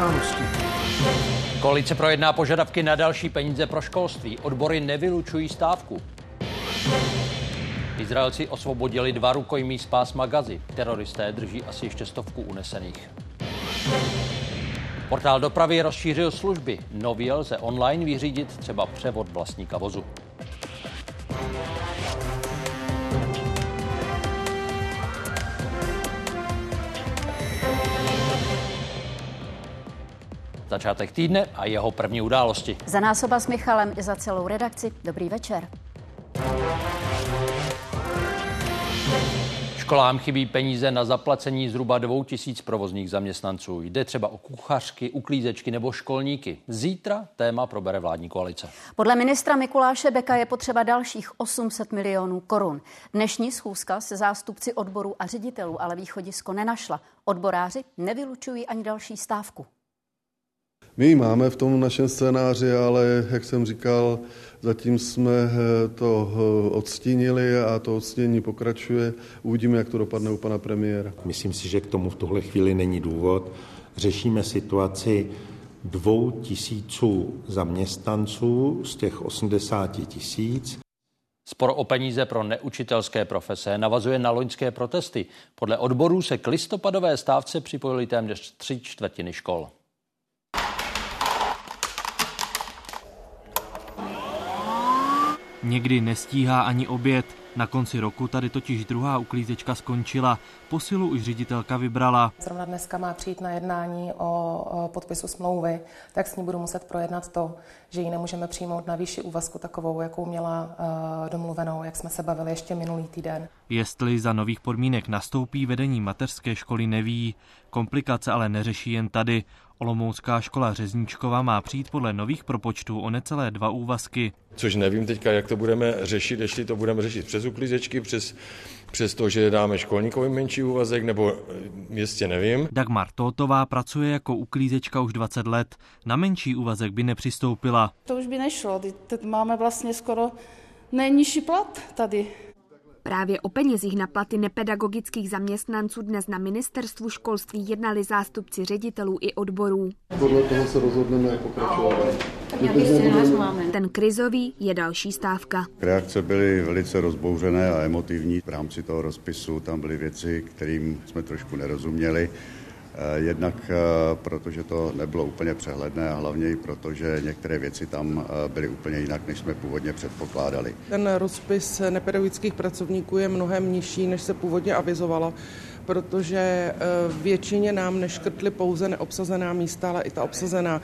události. Koalice projedná požadavky na další peníze pro školství. Odbory nevylučují stávku. Izraelci osvobodili dva rukojmí z pásma Gazy. Teroristé drží asi ještě stovku unesených. Portál dopravy rozšířil služby. Nově lze online vyřídit třeba převod vlastníka vozu. Začátek týdne a jeho první události. Za nás oba s Michalem i za celou redakci. Dobrý večer. Školám chybí peníze na zaplacení zhruba dvou tisíc provozních zaměstnanců. Jde třeba o kuchařky, uklízečky nebo školníky. Zítra téma probere vládní koalice. Podle ministra Mikuláše Beka je potřeba dalších 800 milionů korun. Dnešní schůzka se zástupci odborů a ředitelů ale východisko nenašla. Odboráři nevylučují ani další stávku. My ji máme v tom našem scénáři, ale jak jsem říkal, zatím jsme eh, to eh, odstínili a to odstínění pokračuje. Uvidíme, jak to dopadne u pana premiéra. Myslím si, že k tomu v tuhle chvíli není důvod. Řešíme situaci dvou tisíců zaměstnanců z těch 80 tisíc. Spor o peníze pro neučitelské profese navazuje na loňské protesty. Podle odborů se k listopadové stávce připojili téměř tři čtvrtiny škol. Někdy nestíhá ani oběd. Na konci roku tady totiž druhá uklízečka skončila. Posilu už ředitelka vybrala. Zrovna dneska má přijít na jednání o podpisu smlouvy, tak s ní budu muset projednat to, že ji nemůžeme přijmout na výši úvazku takovou, jakou měla uh, domluvenou, jak jsme se bavili ještě minulý týden. Jestli za nových podmínek nastoupí vedení mateřské školy neví. Komplikace ale neřeší jen tady. Olomoucká škola Řezníčkova má přijít podle nových propočtů o necelé dva úvazky. Což nevím teďka, jak to budeme řešit, jestli to budeme řešit přes uklízečky, přes, přes to, že dáme školníkovi menší úvazek, nebo jistě nevím. Dagmar Tótová pracuje jako uklízečka už 20 let. Na menší úvazek by nepřistoupila. To už by nešlo, teď máme vlastně skoro nejnižší plat tady. Právě o penězích na platy nepedagogických zaměstnanců dnes na ministerstvu školství jednali zástupci ředitelů i odborů. Podle toho se rozhodneme, jak pokračovat. Ten krizový je další stávka. Reakce byly velice rozbouřené a emotivní. V rámci toho rozpisu tam byly věci, kterým jsme trošku nerozuměli. Eh, jednak eh, protože to nebylo úplně přehledné a hlavně i proto, že některé věci tam eh, byly úplně jinak, než jsme původně předpokládali. Ten rozpis nepedagogických pracovníků je mnohem nižší, než se původně avizovalo protože většině nám neškrtly pouze neobsazená místa, ale i ta obsazená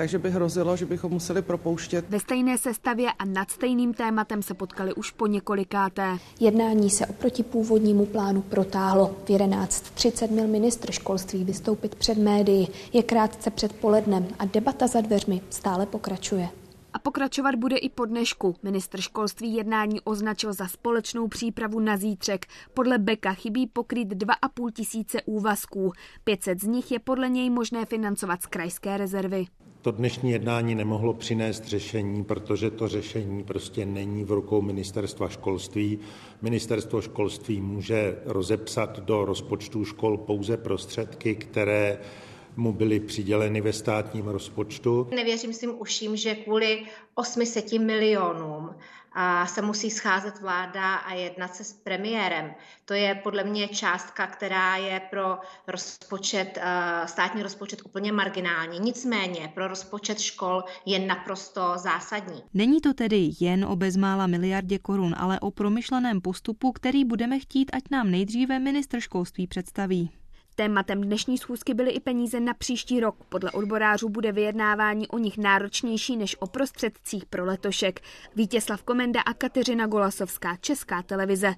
takže by hrozilo, že bychom museli propouštět. Ve stejné sestavě a nad stejným tématem se potkali už po několikáté. Jednání se oproti původnímu plánu protáhlo. V 11.30 měl ministr školství vystoupit před médií. Je krátce před polednem a debata za dveřmi stále pokračuje. A pokračovat bude i po dnešku. Ministr školství jednání označil za společnou přípravu na zítřek. Podle Beka chybí pokryt 2,5 tisíce úvazků. 500 z nich je podle něj možné financovat z krajské rezervy. To dnešní jednání nemohlo přinést řešení, protože to řešení prostě není v rukou ministerstva školství. Ministerstvo školství může rozepsat do rozpočtu škol pouze prostředky, které mu byly přiděleny ve státním rozpočtu. Nevěřím svým uším, že kvůli 800 milionům a se musí scházet vláda a jednat se s premiérem. To je podle mě částka, která je pro rozpočet, státní rozpočet úplně marginální. Nicméně pro rozpočet škol je naprosto zásadní. Není to tedy jen o bezmála miliardě korun, ale o promyšleném postupu, který budeme chtít, ať nám nejdříve ministr školství představí. Tématem dnešní schůzky byly i peníze na příští rok. Podle odborářů bude vyjednávání o nich náročnější než o prostředcích pro letošek. Vítězslav Komenda a Kateřina Golasovská, Česká televize.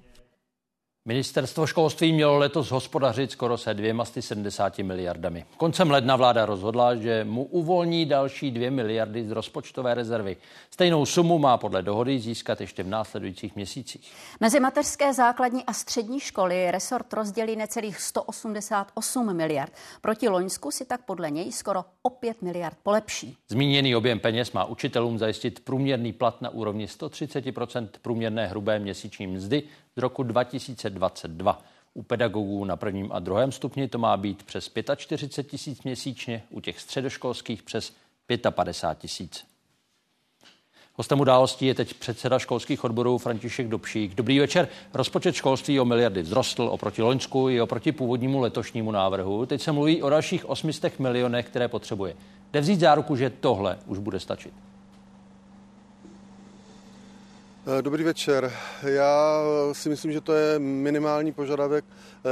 Ministerstvo školství mělo letos hospodařit skoro se 270 miliardami. Koncem ledna vláda rozhodla, že mu uvolní další 2 miliardy z rozpočtové rezervy. Stejnou sumu má podle dohody získat ještě v následujících měsících. Mezi mateřské základní a střední školy resort rozdělí necelých 188 miliard. Proti Loňsku si tak podle něj skoro o 5 miliard polepší. Zmíněný objem peněz má učitelům zajistit průměrný plat na úrovni 130% průměrné hrubé měsíční mzdy z roku 2022. U pedagogů na prvním a druhém stupni to má být přes 45 tisíc měsíčně, u těch středoškolských přes 55 tisíc. Hostem událostí je teď předseda školských odborů František Dobšík. Dobrý večer. Rozpočet školství o miliardy vzrostl oproti Loňsku i oproti původnímu letošnímu návrhu. Teď se mluví o dalších 800 milionech, které potřebuje. Jde vzít záruku, že tohle už bude stačit? Eh, dobrý večer. Já si myslím, že to je minimální požadavek,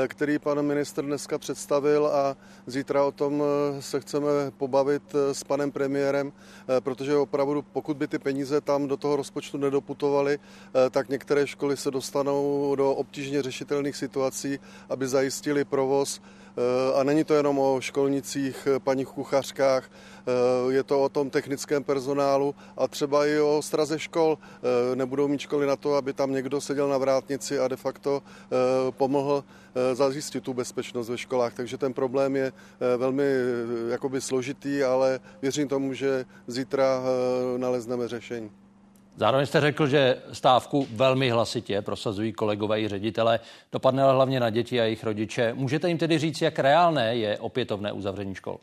eh, který pan ministr dneska představil a zítra o tom eh, se chceme pobavit s panem premiérem, protože opravdu pokud by ty peníze tam do toho rozpočtu nedoputovaly, tak některé školy se dostanou do obtížně řešitelných situací, aby zajistili provoz Eh, a není to jenom o školnicích, eh, paních kuchařkách, eh, je to o tom technickém personálu a třeba i o straze škol. Nebudou mít školy na to, aby tam někdo seděl na vrátnici a de facto pomohl zajistit tu bezpečnost ve školách. Takže ten problém je velmi jakoby složitý, ale věřím tomu, že zítra nalezneme řešení. Zároveň jste řekl, že stávku velmi hlasitě prosazují kolegové i ředitele. Dopadne hlavně na děti a jejich rodiče. Můžete jim tedy říct, jak reálné je opětovné uzavření škol?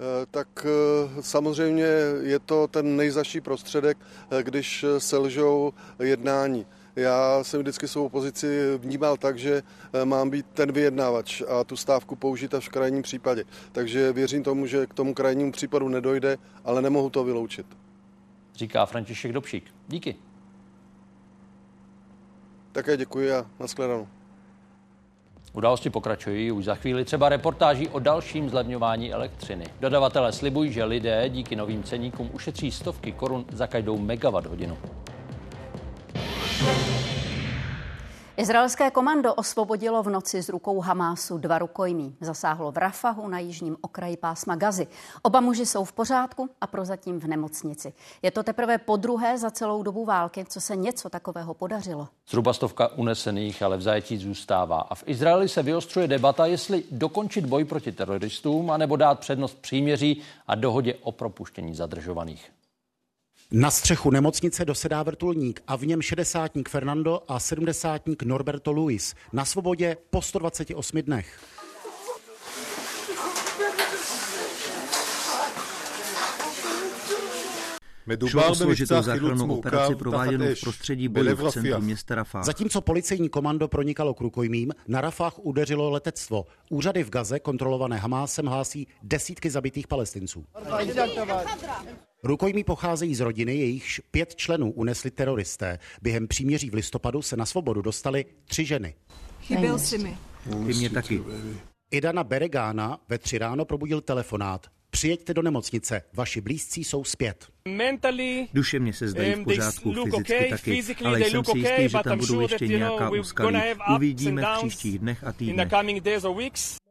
Eh, tak eh, samozřejmě je to ten nejzaší prostředek, eh, když selžou jednání. Já jsem vždycky svou pozici vnímal tak, že mám být ten vyjednávač a tu stávku použít až v krajním případě. Takže věřím tomu, že k tomu krajnímu případu nedojde, ale nemohu to vyloučit říká František Dobšík. Díky. Také děkuji a nashledanou. Události pokračují už za chvíli třeba reportáží o dalším zlevňování elektřiny. Dodavatelé slibují, že lidé díky novým ceníkům ušetří stovky korun za každou megawatt hodinu. Izraelské komando osvobodilo v noci z rukou Hamásu dva rukojmí. Zasáhlo v Rafahu na jižním okraji pásma Gazy. Oba muži jsou v pořádku a prozatím v nemocnici. Je to teprve po druhé za celou dobu války, co se něco takového podařilo. Zhruba stovka unesených, ale v zajetí zůstává. A v Izraeli se vyostřuje debata, jestli dokončit boj proti teroristům, anebo dát přednost příměří a dohodě o propuštění zadržovaných. Na střechu nemocnice dosedá vrtulník a v něm šedesátník Fernando a sedmdesátník Norberto Luis na svobodě po 128 dnech. Šlo o složitou záchrannou operaci prováděnou v prostředí boju v centru města Rafah. Zatímco policejní komando pronikalo k rukojmím, na Rafah udeřilo letectvo. Úřady v Gaze, kontrolované Hamásem, hlásí desítky zabitých palestinců. Rukojmí pocházejí z rodiny, jejichž pět členů unesli teroristé. Během příměří v listopadu se na svobodu dostali tři ženy. Chyběl si mi. Ty mě taky. Idana Beregána ve tři ráno probudil telefonát. Přijeďte do nemocnice, vaši blízcí jsou zpět. Duševně se zdají v pořádku, fyzicky taky, ale jsem si jistý, že tam budou ještě nějaká úskalí. Uvidíme v příštích dnech a týdnech.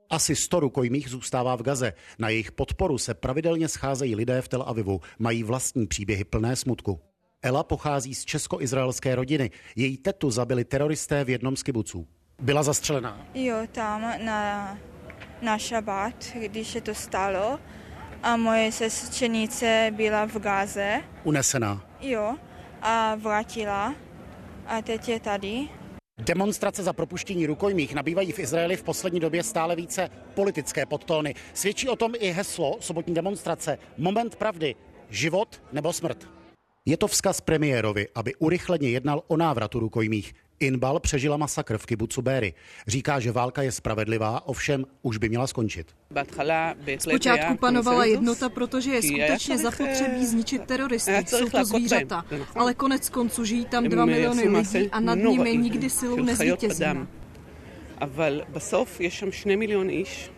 Asi 100 rukojmích zůstává v Gaze. Na jejich podporu se pravidelně scházejí lidé v Tel Avivu. Mají vlastní příběhy plné smutku. Ela pochází z česko-izraelské rodiny. Její tetu zabili teroristé v jednom z kibuců. Byla zastřelená. Jo, tam na, na šabat, když se to stalo. A moje sestřenice byla v Gaze. Unesená. Jo, a vrátila. A teď je tady. Demonstrace za propuštění rukojmích nabývají v Izraeli v poslední době stále více politické podtóny. Svědčí o tom i heslo sobotní demonstrace Moment pravdy. Život nebo smrt. Je to vzkaz premiérovi, aby urychleně jednal o návratu rukojmích. Inbal přežila masakr v kibucu Béry. Říká, že válka je spravedlivá, ovšem už by měla skončit. Zpočátku panovala jednota, protože je skutečně zapotřebí zničit teroristy. Jsou to zvířata. Ale konec konců žijí tam dva miliony lidí a nad nimi nikdy silou nezvítězíme. אבל בסוף יש שם שני מיליון איש.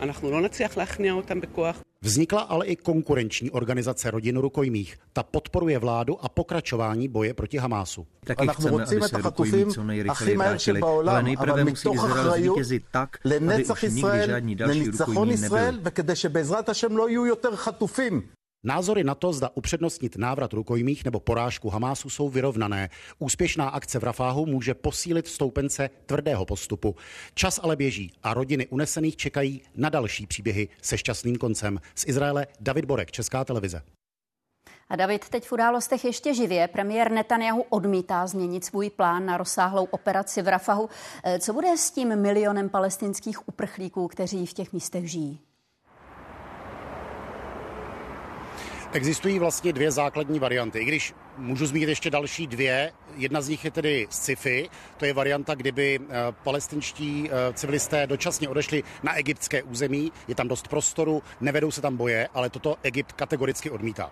אנחנו לא נצליח להכניע אותם בכוח. Vznikla ale i konkurenční organizace rodin rukojmích. Ta podporuje vládu a pokračování boje proti Hamásu. Taky chceme, aby se rukojmí co nejrychleji vrátili, ale nejprve musí Izrael zvítězit tak, aby už nikdy žádní další rukojmí nebyli. Názory na to, zda upřednostnit návrat rukojmích nebo porážku Hamásu, jsou vyrovnané. Úspěšná akce v Rafáhu může posílit stoupence tvrdého postupu. Čas ale běží a rodiny unesených čekají na další příběhy se šťastným koncem. Z Izraele David Borek, Česká televize. A David, teď v událostech ještě živě. Premiér Netanyahu odmítá změnit svůj plán na rozsáhlou operaci v Rafahu. Eh, co bude s tím milionem palestinských uprchlíků, kteří v těch místech žijí? Existují vlastně dvě základní varianty. I když můžu zmínit ještě další dvě, jedna z nich je tedy sci-fi, to je varianta, kdyby eh, palestinští eh, civilisté dočasně odešli na egyptské území, je tam dost prostoru, nevedou se tam boje, ale toto Egypt kategoricky odmítá.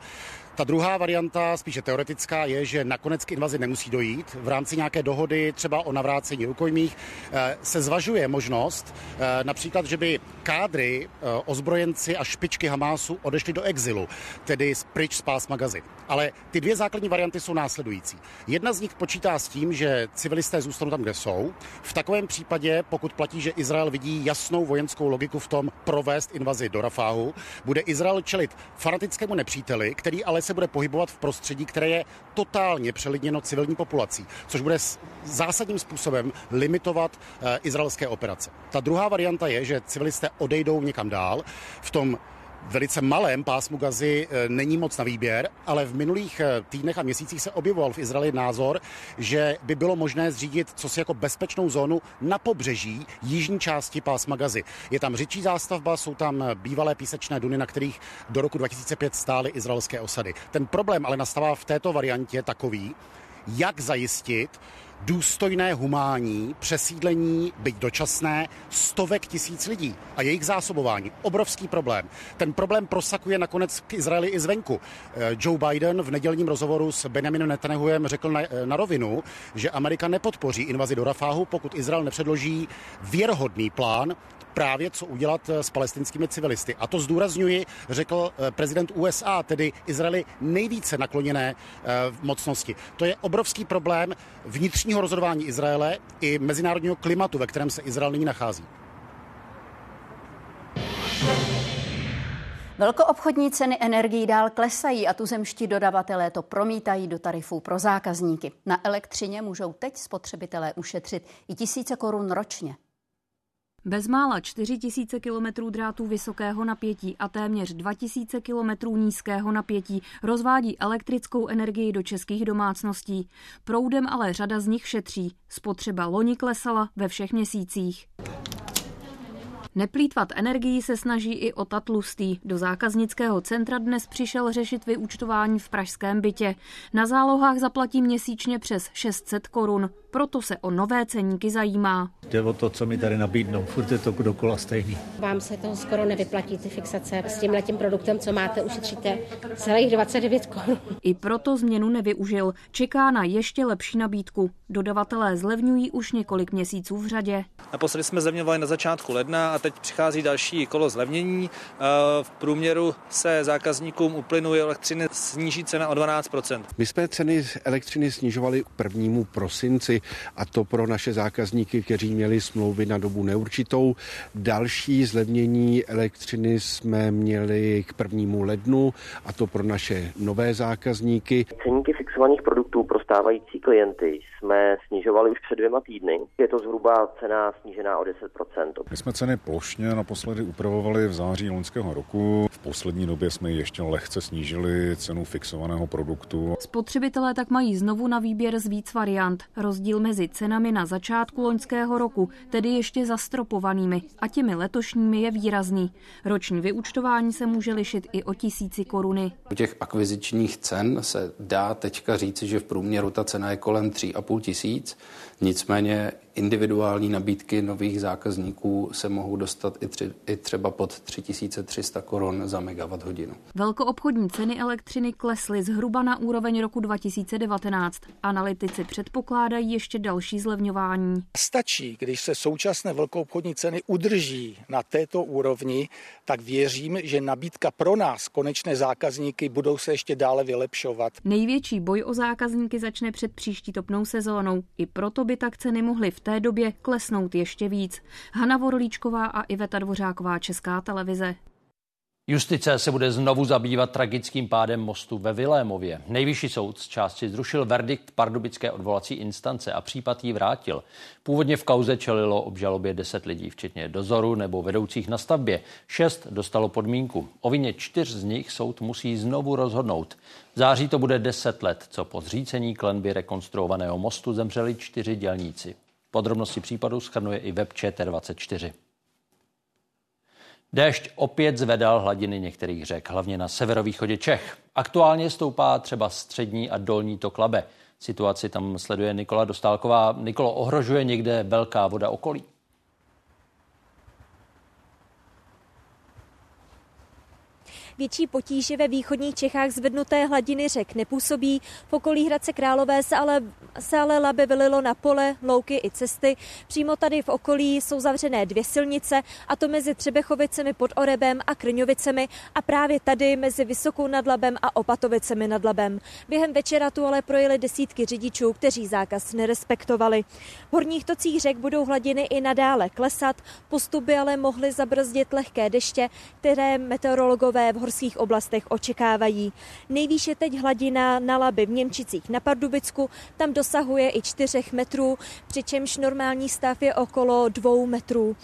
Ta druhá varianta, spíše teoretická, je, že nakonec k invazi nemusí dojít. V rámci nějaké dohody, třeba o navrácení rukojmích, eh, se zvažuje možnost, například, že by kádry, ozbrojenci a špičky Hamásu odešli do exilu, tedy pryč z pásma Gazy. Ale ty dvě základní varianty jsou následující. Jedna z nich počítá s tím, že civilisté zůstanou tam, kde jsou. V takovém případě, pokud platí, že Izrael vidí jasnou vojenskou logiku v tom provést invazi do Rafáhu, bude Izrael čelit fanatickému nepříteli, který ale se bude pohybovat v prostředí, které je totálně přelidněno civilní populací, což bude zásadním způsobem limitovat uh, izraelské operace. Ta druhá varianta je, že civilisté odejdou někam dál. V tom velice malém pásmu gazy eh, není moc na výběr, ale v minulých eh, týdnech a měsících se objevoval v Izraeli názor, že by bylo možné zřídit co si jako bezpečnou zónu na pobřeží jižní části pásma gazy. Je tam řečí zástavba, jsou tam bývalé písečné duny, na kterých do roku 2005 stály izraelské osady. Ten problém ale nastává v této variantě takový, jak zajistit, důstojné humání přesídlení, byť dočasné, stovek tisíc lidí a jejich zásobování. Obrovský problém. Ten problém prosakuje nakonec k Izraeli i zvenku. Eh, Joe Biden v nedělním rozhovoru s Benjaminem Netanyahuem řekl na, eh, na rovinu, že Amerika nepodpoří invazi do Rafáhu, pokud Izrael nepředloží věrohodný plán právě co udělat eh, s palestinskými civilisty. A to zdůrazňuji, řekl eh, prezident USA, tedy Izraeli nejvíce nakloněné eh, mocnosti. To je obrovský problém vnitřního rozhodování Izraele i mezinárodního klimatu, ve kterém se Izrael nyní nachází. Velkoobchodní ceny energií dál klesají a tuzemští dodavatelé to promítají do tarifů pro zákazníky. Na elektřině můžou teď spotřebitelé ušetřit i tisíce korun ročně. Bezmála 4 000 kilometrů drátů vysokého napětí a téměř 2 000 kilometrů nízkého napětí rozvádí elektrickou energii do českých domácností. Proudem ale řada z nich šetří. Spotřeba loni klesala ve všech měsících. Neplýtvat energií se snaží i o Tatlustý. Do zákaznického centra dnes přišel řešit vyúčtování v pražském bytě. Na zálohách zaplatí měsíčně přes 600 korun proto se o nové ceníky zajímá. Jde o to, co mi tady nabídnou, furt je to dokola stejný. Vám se to skoro nevyplatí, ty fixace. S tím letím produktem, co máte, ušetříte celých 29 korun. I proto změnu nevyužil. Čeká na ještě lepší nabídku. Dodavatelé zlevňují už několik měsíců v řadě. Naposledy jsme zlevňovali na začátku ledna a teď přichází další kolo zlevnění. Eh, v průměru se zákazníkům uplynuje elektřiny sníží cena o 12% My jsme ceny elektřiny snižovali k prvnímu prosinci a to pro naše zákazníky, kteří měli smlouvy na dobu neurčitou. Další zlevnění elektřiny jsme měli k prvnímu lednu a to pro naše nové zákazníky. Ceníky fixovaných produktů pro stávající klienty jsme snižovali už před dvěma týdny. Je to zhruba cena snížená o 10%. My jsme ceny plošně naposledy upravovali v září loňského roku. V poslední době jsme ještě lehce snížili cenu fixovaného produktu. Spotřebitelé tak mají znovu na výběr z víc variant. Rozdíl mezi cenami na začátku loňského roku, tedy ještě zastropovanými, a těmi letošními je výrazný. Roční vyučtování se může lišit i o tisíci koruny. U těch akvizičních cen se dá teďka říci, že v průměru ta cena je kolem 3,5 tisíc. Nicméně individuální nabídky nových zákazníků se mohou dostat i, tři, i třeba pod 3300 korun za megawatt hodinu. Velkoobchodní ceny elektřiny klesly zhruba na úroveň roku 2019. Analytici předpokládají ještě další zlevňování. Stačí, když se současné velkoobchodní ceny udrží na této úrovni, tak věřím, že nabídka pro nás, konečné zákazníky, budou se ještě dále vylepšovat. Největší boj o zákazníky začne před příští topnou sezónou. I proto by tak ceny mohly v té době klesnout ještě víc. Hana Vorlíčková a Iveta Dvořáková, Česká televize. Justice se bude znovu zabývat tragickým pádem mostu ve Vilémově. Nejvyšší soud z části zrušil verdikt pardubické odvolací instance a případ jí vrátil. Původně v kauze čelilo obžalobě 10 lidí, včetně dozoru nebo vedoucích na stavbě. Šest dostalo podmínku. O vině čtyř z nich soud musí znovu rozhodnout. V září to bude 10 let, co po zřícení klenby rekonstruovaného mostu zemřeli čtyři dělníci. Podrobnosti případu schrnuje i web ČT24. Déšť opět zvedal hladiny některých řek, hlavně na severovýchodě Čech. Aktuálně stoupá třeba střední a dolní tok Labe. Situaci tam sleduje Nikola Dostálková. Nikolo, ohrožuje někde velká voda okolí? Větší potíže ve východních Čechách zvednuté hladiny řek nepůsobí. V okolí Hradce Králové se ale, se ale labe vylilo na pole, louky i cesty. Přímo tady v okolí jsou zavřené dvě silnice, a to mezi Třebechovicemi pod Orebem a Krňovicemi a právě tady mezi Vysokou nad Labem a Opatovicemi nad Labem. Během večera tu ale projeli desítky řidičů, kteří zákaz nerespektovali. V horních tocích řek budou hladiny i nadále klesat, postup by ale mohly zabrzdit lehké deště, které meteorologové v horských oblastech očekávají. Nejvýše teď hladina na Laby v Němčicích na Pardubicku, tam dosahuje i 4 metrů, přičemž normální stav je okolo 2 metrů.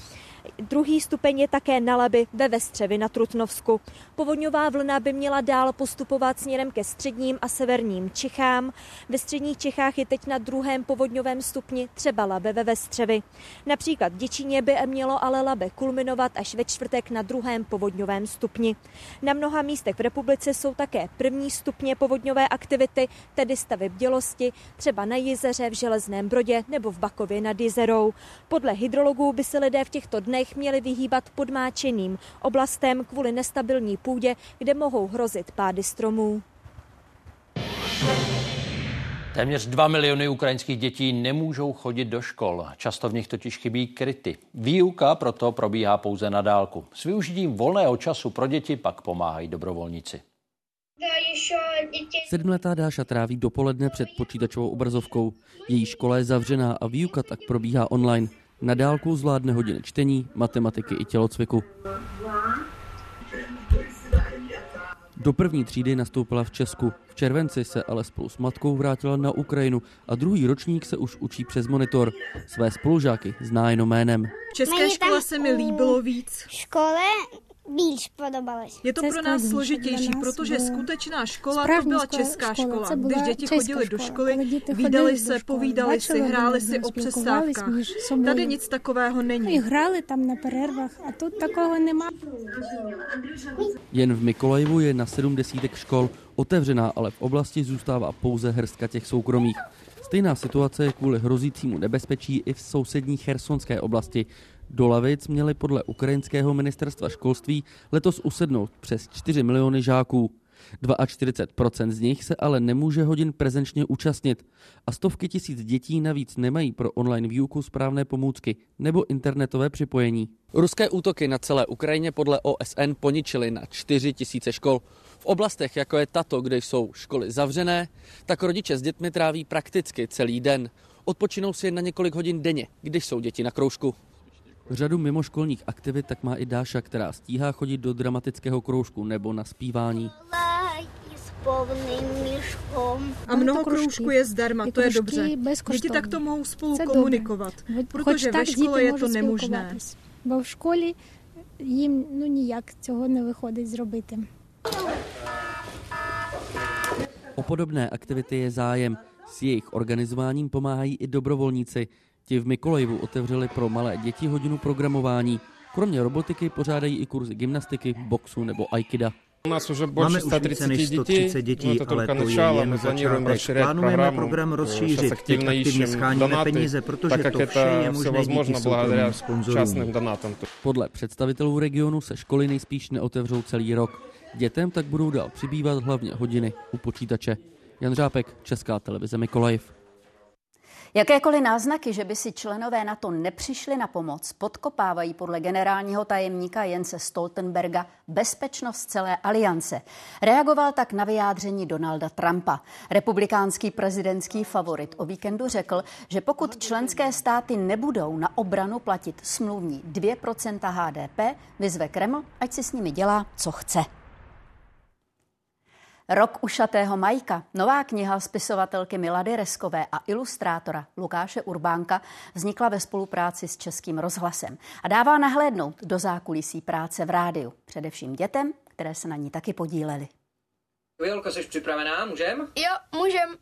Druhý stupeň je také na Laby ve Vestřevi na Trutnovsku. Povodňová vlna by měla dál postupovat směrem ke středním a severním Čechám. Ve středních Čechách je teď na druhém povodňovém stupni třeba Labe ve Vestřevi. Například v Děčíně by mělo ale Labe kulminovat až ve čtvrtek na druhém povodňovém stupni. Na mnoha místech v republice jsou také první stupně povodňové aktivity, tedy stavy bdělosti, třeba na Jizeře, v Železném Brodě nebo v Bakově nad Jizerou. Podle hydrologů by se lidé v těchto dnech dnech měli vyhýbat podmáčeným oblastem kvůli nestabilní půdě, kde mohou hrozit pády stromů. Téměř 2 miliony ukrajinských dětí nemůžou chodit do škol. Často v nich totiž chybí kryty. Výuka proto probíhá pouze na dálku. S využitím volného času pro děti pak pomáhají dobrovolníci. Sedmletá Dáša tráví dopoledne před počítačovou obrazovkou. Její škola je zavřená a výuka tak probíhá online. Na dálku zvládne hodiny čtení, matematiky i tělocviku. Do první třídy nastoupila v Česku. V červenci se ale spolu s matkou vrátila na Ukrajinu a druhý ročník se už učí přes monitor. Své spolužáky zná jenom jménem. V české škole se mi líbilo víc. Škole Bíž podobaleš. Je to pro nás složitější, protože skutečná škola to byla česká škola. Když děti chodili do školy, vydali se, povídali si, hráli si o přestávkách. Tady nic takového není. Hráli tam na perervách a tu takového nemá. Jen v Mikolajivu je na sedm desítek škol otevřená, ale v oblasti zůstává pouze hrstka těch soukromých. Stejná situace je kvůli hrozícímu nebezpečí i v sousední chersonské oblasti. Do lavic měli podle ukrajinského ministerstva školství letos usednout přes 4 miliony žáků. 42% z nich se ale nemůže hodin prezenčně účastnit a stovky tisíc dětí navíc nemají pro online výuku správné pomůcky nebo internetové připojení. Ruské útoky na celé Ukrajině podle OSN poničily na 4 tisíce škol. V oblastech, jako je tato, kde jsou školy zavřené, tak rodiče s dětmi tráví prakticky celý den. Odpočinou si na několik hodin denně, když jsou děti na kroužku. Řadu mimoškolních aktivit tak má i Dáša, která stíhá chodit do dramatického kroužku nebo na zpívání. A mnoho kroužků je zdarma, to je dobře. Děti takto mohou spolu komunikovat, protože ve škole je to nemožné. Bo v škole jim no ніяк цього не виходить зробити. O podobné aktivity je zájem. S jejich organizováním pomáhají i dobrovolníci. Ti v Mikolajivu otevřeli pro malé děti hodinu programování. Kromě robotiky pořádají i kurzy gymnastiky, boxu nebo aikida. U nás už Máme už více než 130 dětí, no to ale to je jen začátek. Plánujeme program rozšířit, teď aktivně scháníme peníze, protože to vše je možné díky soukromým sponzorům. Podle představitelů regionu se školy nejspíš neotevřou celý rok. Dětem tak budou dál přibývat hlavně hodiny u počítače. Jan Řápek, Česká televize Mikolajiv. Jakékoliv náznaky, že by si členové NATO nepřišli na pomoc, podkopávají podle generálního tajemníka Jense Stoltenberga bezpečnost celé aliance. Reagoval tak na vyjádření Donalda Trumpa. Republikánský prezidentský favorit o víkendu řekl, že pokud členské státy nebudou na obranu platit smluvní 2% HDP, vyzve Kreml, ať si s nimi dělá, co chce. Rok ušatého Majka, nová kniha spisovatelky Milady Reskové a ilustrátora Lukáše Urbánka vznikla ve spolupráci s Českým rozhlasem a dává nahlédnout do zákulisí práce v rádiu, především dětem, které se na ní taky podílely. Jolko, jsi připravená? Můžem? Jo, můžem.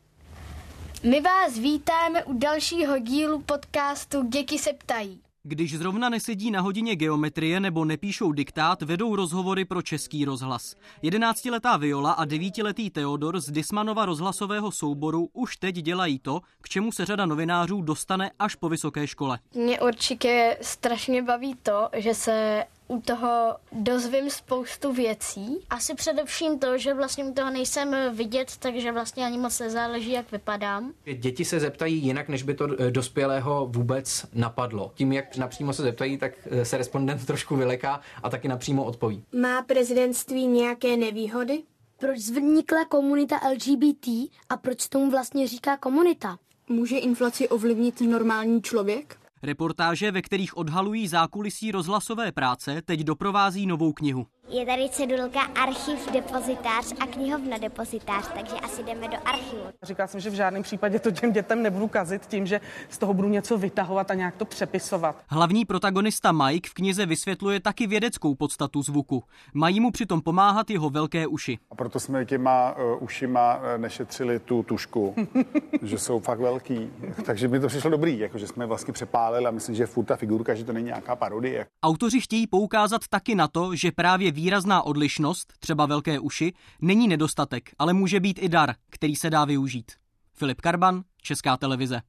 My vás vítáme u dalšího dílu podcastu Děti se ptají. Když zrovna nesedí na hodině geometrie nebo nepíšou diktát, vedou rozhovory pro český rozhlas. Jedenáctiletá Viola a devítiletý Teodor z Dismanova rozhlasového souboru už teď dělají to, k čemu se řada novinářů dostane až po vysoké škole. Mě určitě strašně baví to, že se u toho dozvím spoustu věcí. Asi především to, že vlastně u toho nejsem vidět, takže vlastně ani moc nezáleží, jak vypadám. Děti se zeptají jinak, než by to eh, dospělého vůbec napadlo. Tím, jak napřímo se zeptají, tak eh, se respondent trošku vyleká a taky napřímo odpoví. Má prezidentství nějaké nevýhody? Proč vznikla komunita LGBT a proč tomu vlastně říká komunita? Může inflaci ovlivnit normální člověk? Reportáže, ve kterých odhalují zákulisí rozhlasové práce, teď doprovází novou knihu. Je tady cedulka archiv, depozitář a knihovna depozitář, takže asi jdeme do archivu. Říkala jsem, že v žádném případě to těm dětem nebudu kazit tím, že z toho budu něco vytahovat a nějak to přepisovat. Hlavní protagonista Mike v knize vysvětluje taky vědeckou podstatu zvuku. Mají mu přitom pomáhat jeho velké uši. A proto jsme těma uh, ušima uh, nešetřili tu tušku, že jsou fakt velký. Takže mi to přišlo dobrý, jako že jsme vlastně přepálili a myslím, že furt ta figurka, že to není nějaká parodie. Autoři chtějí poukázat taky na to, že právě výrazná odlišnost, třeba velké uši, není nedostatek, ale může být i dar, který se dá využít. Filip Karban, Česká televize.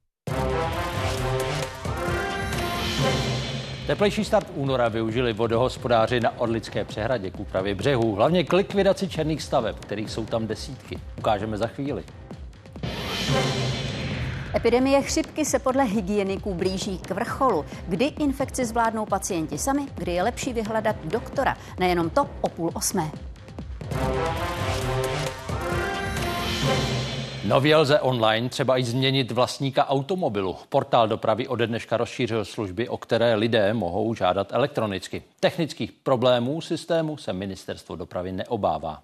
Teplejší start února využili vodohospodáři na Orlické přehradě k úpravě břehů, hlavně k likvidaci černých staveb, kterých jsou tam desítky. Ukážeme za chvíli. Epidemie chřipky se podle hygieniků blíží k vrcholu. Kdy infekci zvládnou pacienti sami, kdy je lepší vyhledat doktora. Nejenom to o půl osmé. Nově lze online třeba i změnit vlastníka automobilu. Portál dopravy ode dneška rozšířil služby, o které lidé mohou žádat elektronicky. Technických problémů systému se ministerstvo dopravy neobává.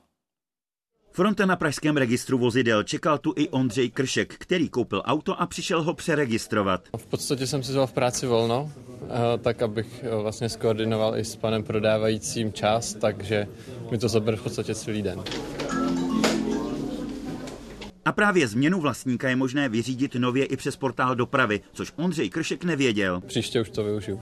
Fronta na pražském registru vozidel čekal tu i Ondřej Kršek, který koupil auto a přišel ho přeregistrovat. V podstatě jsem si vzal v práci volno, eh, tak abych eh, vlastně skoordinoval i s panem prodávajícím čas, takže mi to zabere v podstatě celý den. A právě změnu vlastníka je možné vyřídit nově i přes portál dopravy, což Ondřej Kršek nevěděl. Příště už to využiju.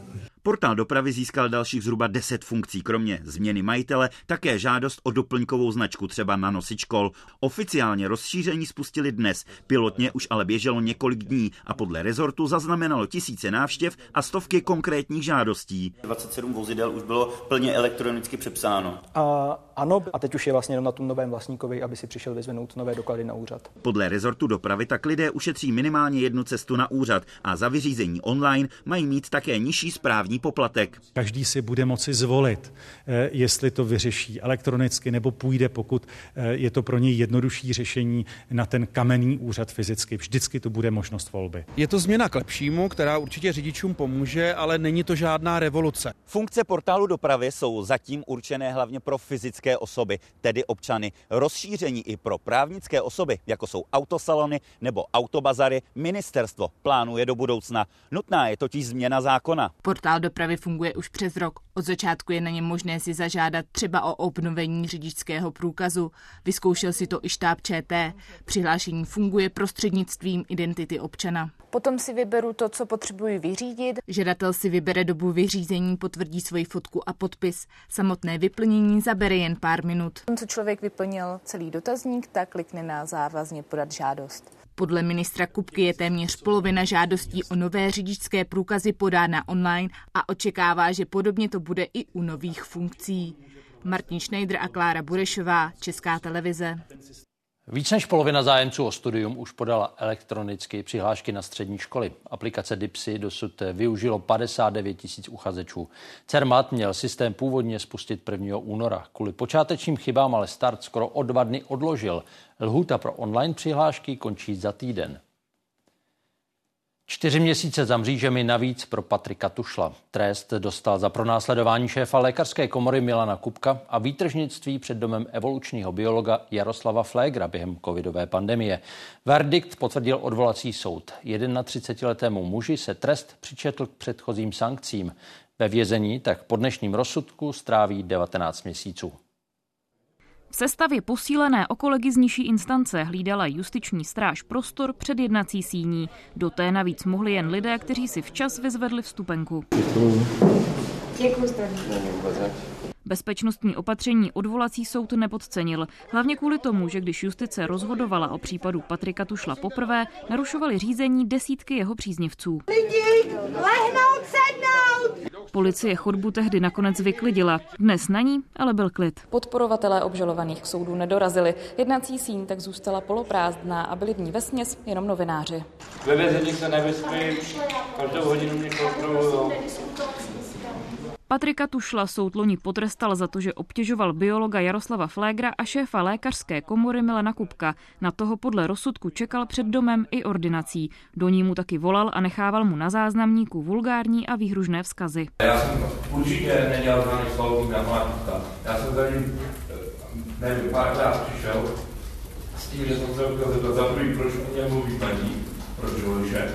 Portál dopravy získal dalších zhruba 10 funkcí, kromě změny majitele, také žádost o doplňkovou značku, třeba na nosič kol. Oficiálně rozšíření spustili dnes, pilotně už ale běželo několik dní a podle rezortu zaznamenalo tisíce návštěv a stovky konkrétních žádostí. 27 vozidel už bylo plně elektronicky přepsáno. A, ano, a teď už je vlastně jenom na tom novém vlastníkovi, aby si přišel vyzvenout nové doklady na úřad. Podle rezortu dopravy tak lidé ušetří minimálně jednu cestu na úřad a za vyřízení online mají mít také nižší správní poplatek. Každý si bude moci zvolit, eh, jestli to vyřeší elektronicky nebo půjde, pokud eh, je to pro něj jednodušší řešení na ten kamenný úřad fyzicky. Vždycky to bude možnost volby. Je to změna k lepšímu, která určitě řidičům pomůže, ale není to žádná revoluce. Funkce portálu dopravy jsou zatím určené hlavně pro fyzické osoby, tedy občany. Rozšíření i pro právnické osoby, jako jsou autosalony nebo autobazary, ministerstvo plánuje do budoucna. Nutná je totiž změna zákona. Portál dopravy funguje už přes rok. Od začátku je na něm možné si zažádat třeba o obnovení řidičského průkazu. Vyzkoušel si to i štáb ČT. Přihlášení funguje prostřednictvím identity občana. Potom si vyberu to, co potřebuji vyřídit. Žadatel si vybere dobu vyřízení, potvrdí svoji fotku a podpis. Samotné vyplnění zabere jen pár minut. Co člověk vyplnil celý dotazník, tak klikne na závazně podat žádost. Podle ministra Kupky je téměř polovina žádostí o nové řidičské průkazy podána online a očekává, že podobně to bude i u nových funkcí. Martin Schneider a Klára Burešová, Česká televize. Víc než polovina zájemců o studium už podala elektronicky přihlášky na střední školy. Aplikace DIPSy dosud využilo 59 tisíc uchazečů. CERMAT měl systém původně spustit 1. února. Kvůli počátečním chybám ale start skoro o dva dny odložil. Lhůta pro online přihlášky končí za týden. Čtyři měsíce za mřížemi navíc pro Patrika Tušla. Trest dostal za pronásledování šéfa lékařské komory Milana Kupka a výtržnictví před domem evolučního biologa Jaroslava Flégra během covidové pandemie. Verdikt potvrdil odvolací soud. 31-letému muži se trest přičetl k předchozím sankcím. Ve vězení tak po dnešním rozsudku stráví 19 měsíců. V sestavě posílené o kolegy z nižší instance hlídala justiční stráž prostor před jednací síní. Do té navíc mohli jen lidé, kteří si včas vyzvedli vstupenku. Děkuji. Děkuji. Bezpečnostní opatření odvolací soud nepodcenil. Hlavně kvůli tomu, že když justice rozhodovala o případu Patrika Tušla poprvé, narušovali řízení desítky jeho příznivců. Lidi, lehnout, sednout! Policie chodbu tehdy nakonec vyklidila. Dnes na ní ale byl klid. Podporovatelé obžalovaných k soudu nedorazili. Jednací síň tak zůstala poloprázdná a byli v ní vesměs jenom novináři. Ve vězení se nevyspí, každou hodinu mě kontrolují. Patrika Tušla soud loni potrestal za to, že obtěžoval biologa Jaroslava Flégra a šéfa lékařské komory Milana Kupka. Na toho podle rozsudku čekal před domem i ordinací. Do ní mu taky volal a nechával mu na záznamníku vulgární a výhružné vzkazy. Já jsem určitě nedělal žádný slovník na pana Kupka. Já jsem za ním, eh, nevím, párkrát přišel s tím, že jsem se ukázal za prvý, proč o něm mluví paní, proč voliče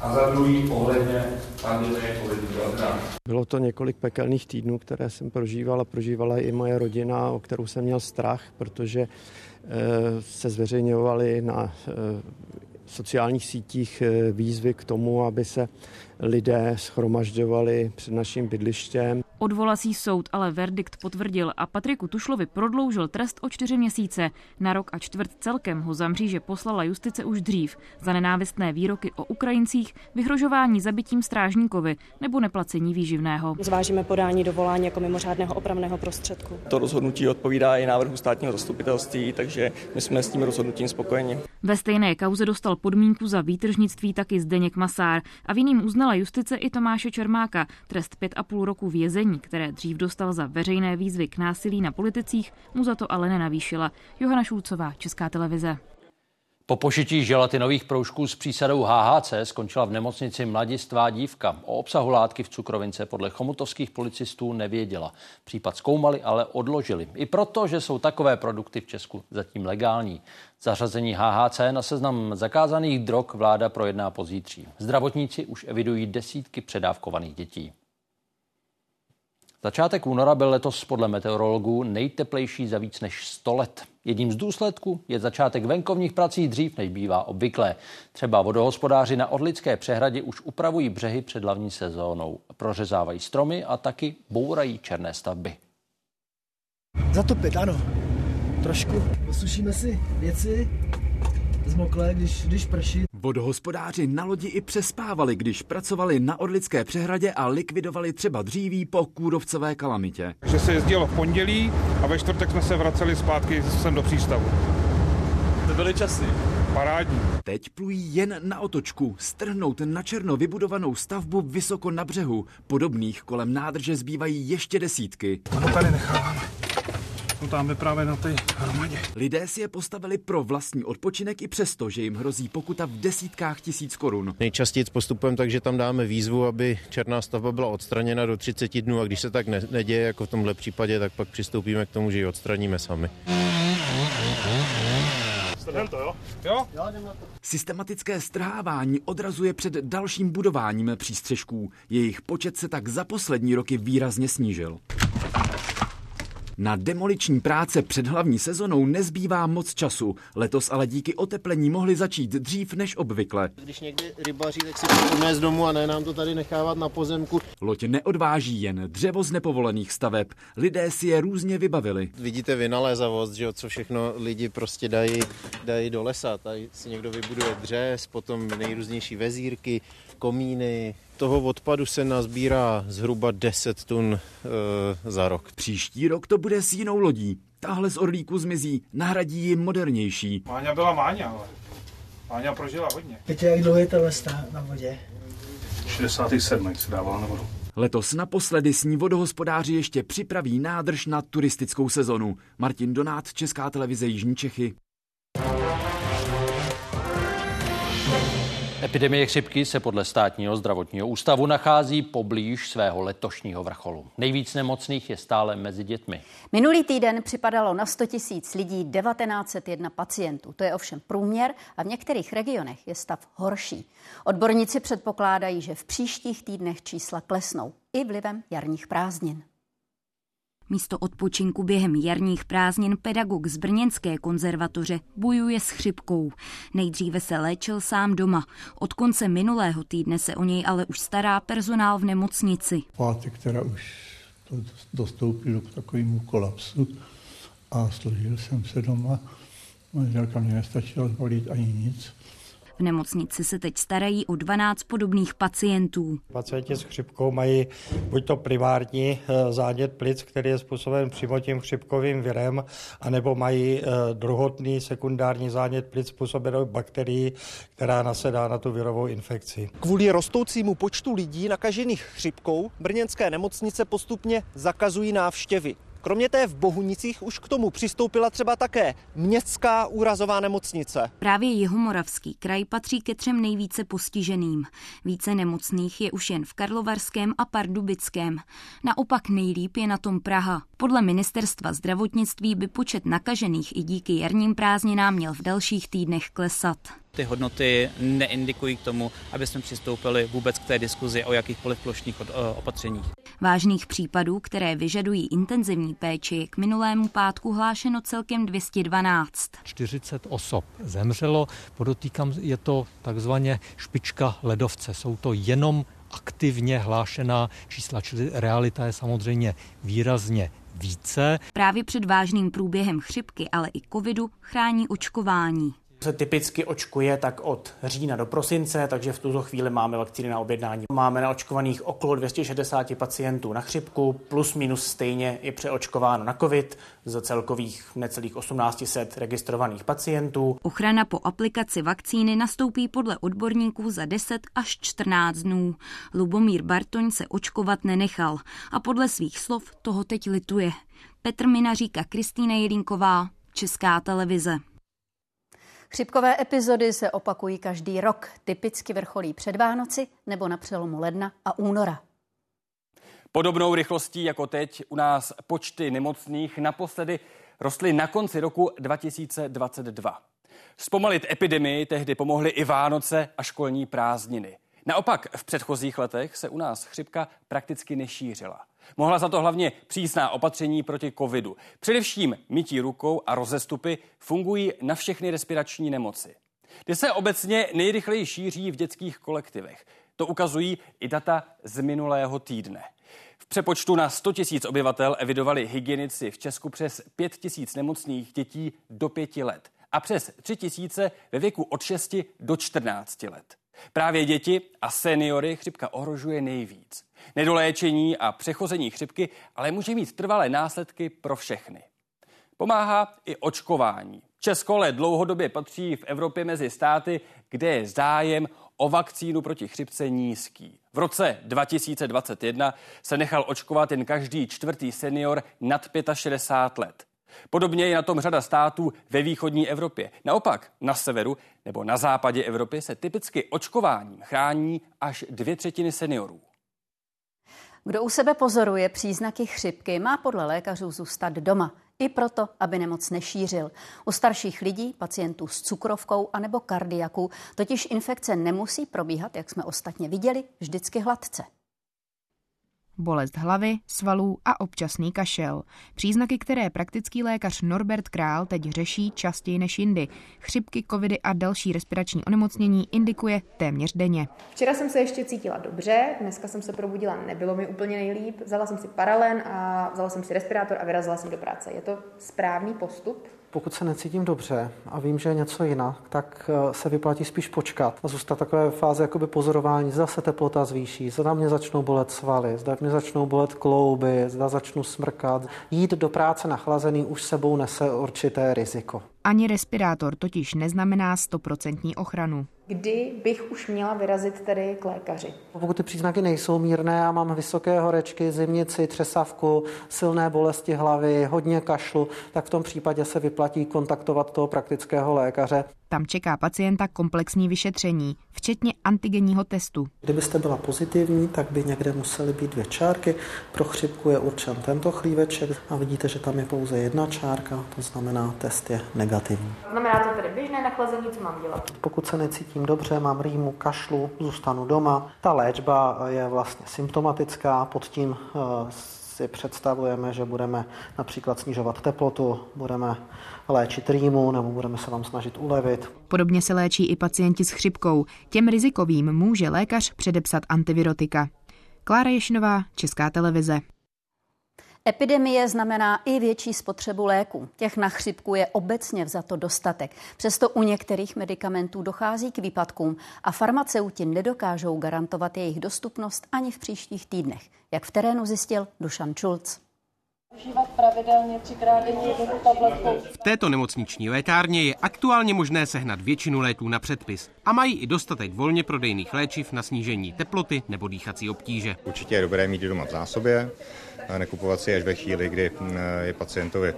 a za druhý ohledně pandemie COVID-19. Bylo to několik pekelných týdnů, které jsem prožíval a prožívala i moje rodina, o kterou jsem měl strach, protože eh, se zveřejňovaly na eh, sociálních sítích eh, výzvy k tomu, aby se lidé schromažďovali před naším bydlištěm. Odvolací soud ale verdikt potvrdil a Patriku Tušlovi prodloužil trest o čtyři měsíce. Na rok a čtvrt celkem ho za mříže poslala justice už dřív za nenávistné výroky o Ukrajincích, vyhrožování zabitím strážníkovi nebo neplacení výživného. Zvážíme podání dovolání jako mimořádného opravného prostředku. To rozhodnutí odpovídá i návrhu státního zastupitelství, takže my jsme s tím rozhodnutím spokojeni. Ve stejné kauze dostal podmínku za výtržnictví taky Zdeněk Masár a v jiným uznala justice i Tomáše Čermáka trest pět a půl roku vězení, které dřív dostal za veřejné výzvy k násilí na politicích, mu za to ale nenavýšila. Johana Šulcová, Česká televize. Po pošití želatinových proužků s přísadou HHC skončila v nemocnici mladistvá dívka. O obsahu látky v cukrovince podle chomutovských policistů nevěděla. Případ zkoumali, ale odložili. I proto, že jsou takové produkty v Česku zatím legální. Zařazení HHC na seznam zakázaných drog vláda projedná pozítří. Zdravotníci už evidují desítky předávkovaných dětí. Začátek února byl letos podle meteorologů nejteplejší za víc než 100 let. Jedním z důsledků je začátek venkovních prací dřív, než bývá obvyklé. Třeba vodohospodáři na Orlické přehradě už upravují břehy před hlavní sezónou. Prořezávají stromy a taky bourají černé stavby. Zatopit, ano. Trošku. Posušíme si věci, zmoklé, když, když prší. Vodohospodáři na lodi i přespávali, když pracovali na Orlické přehradě a likvidovali třeba dříví po kůrovcové kalamitě. Že se jezdilo v pondělí a ve čtvrtek jsme se vraceli zpátky sem do přístavu. To byly časy. Parádní. Teď plují jen na otočku, strhnout na černo vybudovanou stavbu vysoko na břehu. Podobných kolem nádrže zbývají ještě desítky. To tady necháváme. Tam je právě na té hromadě. Lidé si je postavili pro vlastní odpočinek i přesto, že jim hrozí pokuta v desítkách tisíc korun. Nejčastěji postupujeme tak, že tam dáme výzvu, aby černá stavba byla odstraněna do 30 dnů a když se tak ne- neděje, jako v tomhle případě, tak pak přistoupíme k tomu, že ji odstraníme sami. to, jo? Jo? Systematické strhávání odrazuje před dalším budováním přístřežků. Jejich počet se tak za poslední roky výrazně snížil. Na demoliční práce před hlavní sezonou nezbývá moc času. Letos ale díky oteplení mohli začít dřív než obvykle. Když někdy rybaří, tak si to z domu a ne nám to tady nechávat na pozemku. Loď neodváží jen dřevo z nepovolených staveb. Lidé si je různě vybavili. Vidíte vynalézavost, že co všechno lidi prostě dají, dají do lesa. Tady si někdo vybuduje dřez, potom nejrůznější vezírky, komíny, toho odpadu se nazbírá zhruba 10 tun e, za rok. Příští rok to bude s jinou lodí. Tahle z orlíku zmizí, nahradí ji modernější. Máňa byla Máňa, ale Máňa prožila hodně. Teď jak dlouho je tohle na vodě? 67. jak se dávala na vodu. Letos naposledy s ní vodohospodáři ještě připraví nádrž na turistickou sezonu. Martin Donát, Česká televize Jižní Čechy. Epidemie chřipky se podle státního zdravotního ústavu nachází poblíž svého letošního vrcholu. Nejvíc nemocných je stále mezi dětmi. Minulý týden připadalo na 100 tisíc lidí 1901 pacientů. To je ovšem průměr a v některých regionech je stav horší. Odborníci předpokládají, že v příštích týdnech čísla klesnou i vlivem jarních prázdnin. Místo odpočinku během jarních prázdnin pedagog z Brněnské konzervatoře bojuje s chřipkou. Nejdříve se léčil sám doma. Od konce minulého týdne se o něj ale už stará personál v nemocnici. Pátek teda už to dostoupilo k takovému kolapsu a složil jsem se doma. Manželka mě nestačila zvolit ani nic. V nemocnici se teď starají o 12 podobných pacientů. Pacienti s chřipkou mají buď to primární eh, zánět plic, který je způsoben přímo tím chřipkovým virem, anebo mají eh, druhotný sekundární zánět plic způsobenou bakterií, která nasedá na tu virovou infekci. Kvůli rostoucímu počtu lidí nakažených chřipkou brněnské nemocnice postupně zakazují návštěvy. Kromě té v Bohunicích už k tomu přistoupila třeba také městská úrazová nemocnice. Právě Jihomoravský kraj patří ke třem nejvíce postiženým. Více nemocných je už jen v Karlovarském a Pardubickém. Naopak nejlíp je na tom Praha. Podle ministerstva zdravotnictví by počet nakažených i díky jarním prázdninám měl v dalších týdnech klesat ty hodnoty neindikují k tomu, aby jsme přistoupili vůbec k té diskuzi o jakýchkoliv plošných opatřeních. Vážných případů, které vyžadují intenzivní péči, k minulému pátku hlášeno celkem 212. 40 osob zemřelo, podotýkám, je to takzvaně špička ledovce. Jsou to jenom aktivně hlášená čísla, čili realita je samozřejmě výrazně více. Právě před vážným průběhem chřipky, ale i covidu chrání očkování se typicky očkuje tak od října do prosince, takže v tuto chvíli máme vakcíny na objednání. Máme naočkovaných okolo 260 pacientů na chřipku, plus minus stejně je přeočkováno na covid z celkových necelých 1800 registrovaných pacientů. Ochrana po aplikaci vakcíny nastoupí podle odborníků za 10 až 14 dnů. Lubomír Bartoň se očkovat nenechal a podle svých slov toho teď lituje. Petr Mina říká Kristýna Jelínková, Česká televize. Chřipkové epizody se opakují každý rok, typicky vrcholí před Vánoci nebo na přelomu ledna a února. Podobnou rychlostí jako teď u nás počty nemocných naposledy rostly na konci roku 2022. Zpomalit epidemii tehdy pomohly i Vánoce a školní prázdniny. Naopak v předchozích letech se u nás chřipka prakticky nešířila. Mohla za to hlavně přísná opatření proti covidu. Především mytí rukou a rozestupy fungují na všechny respirační nemoci. Ty se obecně nejrychleji šíří v dětských kolektivech. To ukazují i data z minulého týdne. V přepočtu na 100 000 obyvatel evidovali hygienici v Česku přes 5 000 nemocných dětí do 5 let a přes 3 000 ve věku od 6 do 14 let. Právě děti a seniory chřipka ohrožuje nejvíc. Nedoléčení a přechození chřipky ale může mít trvalé následky pro všechny. Pomáhá i očkování. Česko ale dlouhodobě patří v Evropě mezi státy, kde je zájem o vakcínu proti chřipce nízký. V roce 2021 se nechal očkovat jen každý čtvrtý senior nad 65 let. Podobně je na tom řada států ve východní Evropě. Naopak na severu nebo na západě Evropy se typicky očkováním chrání až dvě třetiny seniorů. Kdo u sebe pozoruje příznaky chřipky, má podle lékařů zůstat doma. I proto, aby nemoc nešířil. U starších lidí, pacientů s cukrovkou anebo kardiaků, totiž infekce nemusí probíhat, jak jsme ostatně viděli, vždycky hladce bolest hlavy, svalů a občasný kašel. Příznaky, které praktický lékař Norbert Král teď řeší častěji než jindy. Chřipky, covidy a další respirační onemocnění indikuje téměř denně. Včera jsem se ještě cítila dobře, dneska jsem se probudila, nebylo mi úplně nejlíp. Vzala jsem si paralen a vzala jsem si respirátor a vyrazila jsem do práce. Je to správný postup? Pokud se necítím dobře a vím, že je něco jinak, tak eh, se vyplatí spíš počkat a zůstat takové fáze jakoby pozorování, zda se teplota zvýší, zda mě začnou bolet svaly, zda mě začnou bolet klouby, zda začnu smrkat. Jít do práce nachlazený už sebou nese určité riziko. Ani respirátor totiž neznamená stoprocentní ochranu kdy bych už měla vyrazit tedy k lékaři. Pokud ty příznaky nejsou mírné, já mám vysoké horečky, zimnici, třesavku, silné bolesti hlavy, hodně kašlu, tak v tom případě se vyplatí kontaktovat toho praktického lékaře. Tam čeká pacienta komplexní vyšetření, včetně antigenního testu. Kdybyste byla pozitivní, tak by někde musely být dvě čárky. Pro chřipku je určen tento chlíveček a vidíte, že tam je pouze jedna čárka, to znamená, test je negativní. Znamená to tedy běžné nachlazení, co mám dělat? Pokud se necítím dobře, mám rýmu, kašlu, zůstanu doma. Ta léčba je vlastně symptomatická, pod tím eh, si představujeme, že budeme například snižovat teplotu, budeme léčit rýmu nebo budeme se vám snažit ulevit. Podobně se léčí i pacienti s chřipkou. Těm rizikovým může lékař předepsat antivirotika. Klára Ješinová, Česká televize. Epidemie znamená i větší spotřebu léků. Těch na chřipku je obecně vzato dostatek. Přesto u některých medicamentů dochází k výpadkům a farmaceuti nedokážou garantovat jejich dostupnost ani v příštích týdnech, jak v terénu zjistil Dušan Čulc. V této nemocniční lékárně je aktuálně možné sehnat většinu léků na předpis a mají i dostatek volně prodejných léčiv na snížení teploty nebo dýchací obtíže. Určitě je dobré mít doma v zásobě nekupovat si až ve chvíli, kdy je pacientovi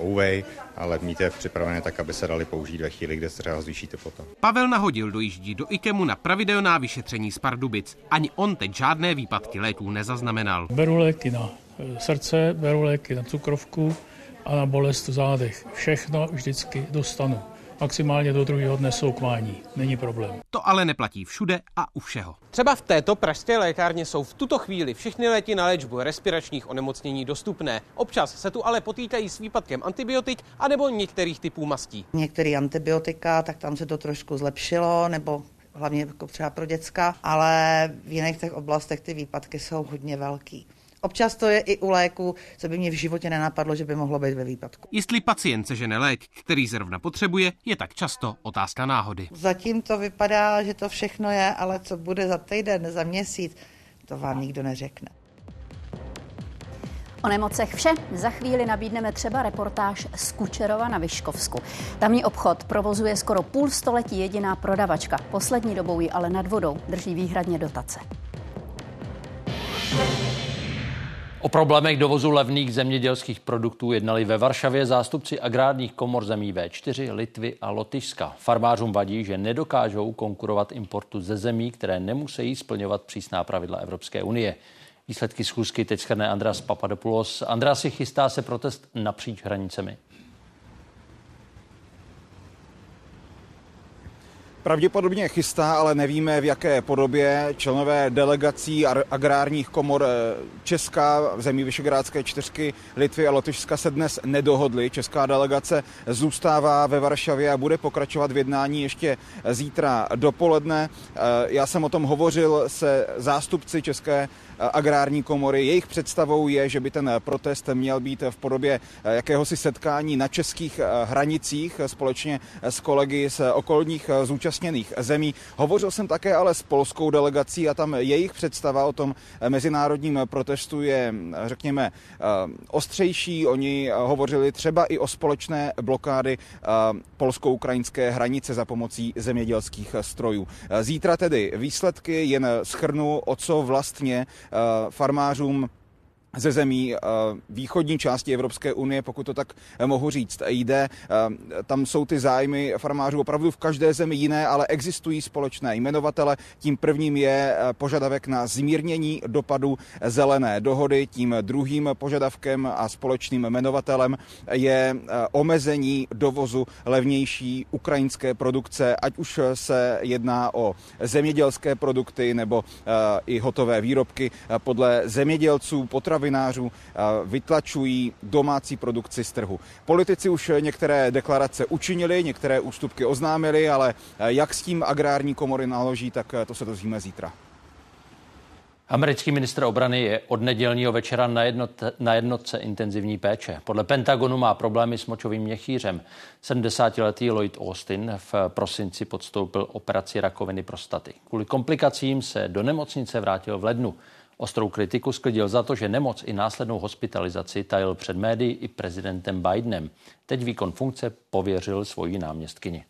ouvej, ale mít je připravené tak, aby se dali použít ve chvíli, kde se třeba zvýší teplota. Pavel Nahodil dojíždí do IKEMu na pravidelná vyšetření z Pardubic. Ani on teď žádné výpadky léků nezaznamenal. Beru léky na e, srdce, beru léky na cukrovku a na bolest v zádech. Všechno vždycky dostanu maximálně do druhého dne soukmání. Není problém. To ale neplatí všude a u všeho. Třeba v této pražské lékárně jsou v tuto chvíli všechny léky na léčbu respiračních onemocnění dostupné. Občas se tu ale potýkají s výpadkem antibiotik anebo některých typů mastí. Některé antibiotika, tak tam se to trošku zlepšilo, nebo hlavně jako třeba pro děcka, ale v jiných těch oblastech ty výpadky jsou hodně velký. Občas to je i u léku, co by mě v životě nenapadlo, že by mohlo být ve výpadku. Jestli pacient sežene lék, který zrovna potřebuje, je tak často otázka náhody. Zatím to vypadá, že to všechno je, ale co bude za týden, za měsíc, to vám nikdo neřekne. O nemocech vše. Za chvíli nabídneme třeba reportáž z Kučerova na Vyškovsku. Tamní obchod provozuje skoro půl století jediná prodavačka. Poslední dobou ji ale nad vodou drží výhradně dotace. O problémech dovozu levných zemědělských produktů jednali ve Varšavě zástupci agrárních komor zemí V4, Litvy a Lotyšska. Farmářům vadí, že nedokážou konkurovat importu ze zemí, které nemusí splňovat přísná pravidla Evropské unie. Výsledky schůzky teď schrne Andras Papadopoulos. Andras, chystá se protest napříč hranicemi. Pravděpodobně chystá, ale nevíme v jaké podobě. Členové delegací agrárních komor eh, Česká, zemí Vyšegrádské čtyřky, Litvy a Lotyšska se dnes nedohodly. Česká delegace zůstává ve Varšavě a bude pokračovat v jednání ještě zítra dopoledne. Eh, já jsem o tom hovořil se zástupci České agrární komory. Jejich představou je, že by ten protest měl být v podobě jakéhosi setkání na českých hranicích společně s kolegy z okolních zúčastněných zemí. Hovořil jsem také ale s polskou delegací a tam jejich představa o tom mezinárodním protestu je, řekněme, ostřejší. Oni hovořili třeba i o společné blokády polsko-ukrajinské hranice za pomocí zemědělských strojů. Zítra tedy výsledky jen schrnu, o co vlastně Eh, farmářům ze zemí eh, východní části Evropské unie, pokud to tak eh, mohu říct, jde. Eh, tam jsou ty zájmy farmářů opravdu v každé zemi jiné, ale existují společné jmenovatele. Tím prvním je požadavek na zmírnění dopadu zelené dohody. Tím druhým požadavkem a společným jmenovatelem je omezení dovozu levnější ukrajinské produkce, ať už se jedná o zemědělské produkty nebo i hotové výrobky. Podle zemědělců potravy potravinářů vytlačují domácí produkci z trhu. Politici už některé deklarace učinili, některé ústupky oznámili, ale jak s tím agrární komory naloží, tak to se dozvíme zítra. Americký ministr obrany je od nedělního večera na, jednot, na jednotce intenzivní péče. Podle Pentagonu má problémy s močovým měchýřem. 70-letý Lloyd Austin v prosinci podstoupil operaci rakoviny prostaty. Kvůli komplikacím se do nemocnice vrátil v lednu. Ostrou kritiku sklidil za to, že nemoc i následnou hospitalizaci tajil před médií i prezidentem Bidenem. Teď výkon funkce pověřil svoji náměstkyni.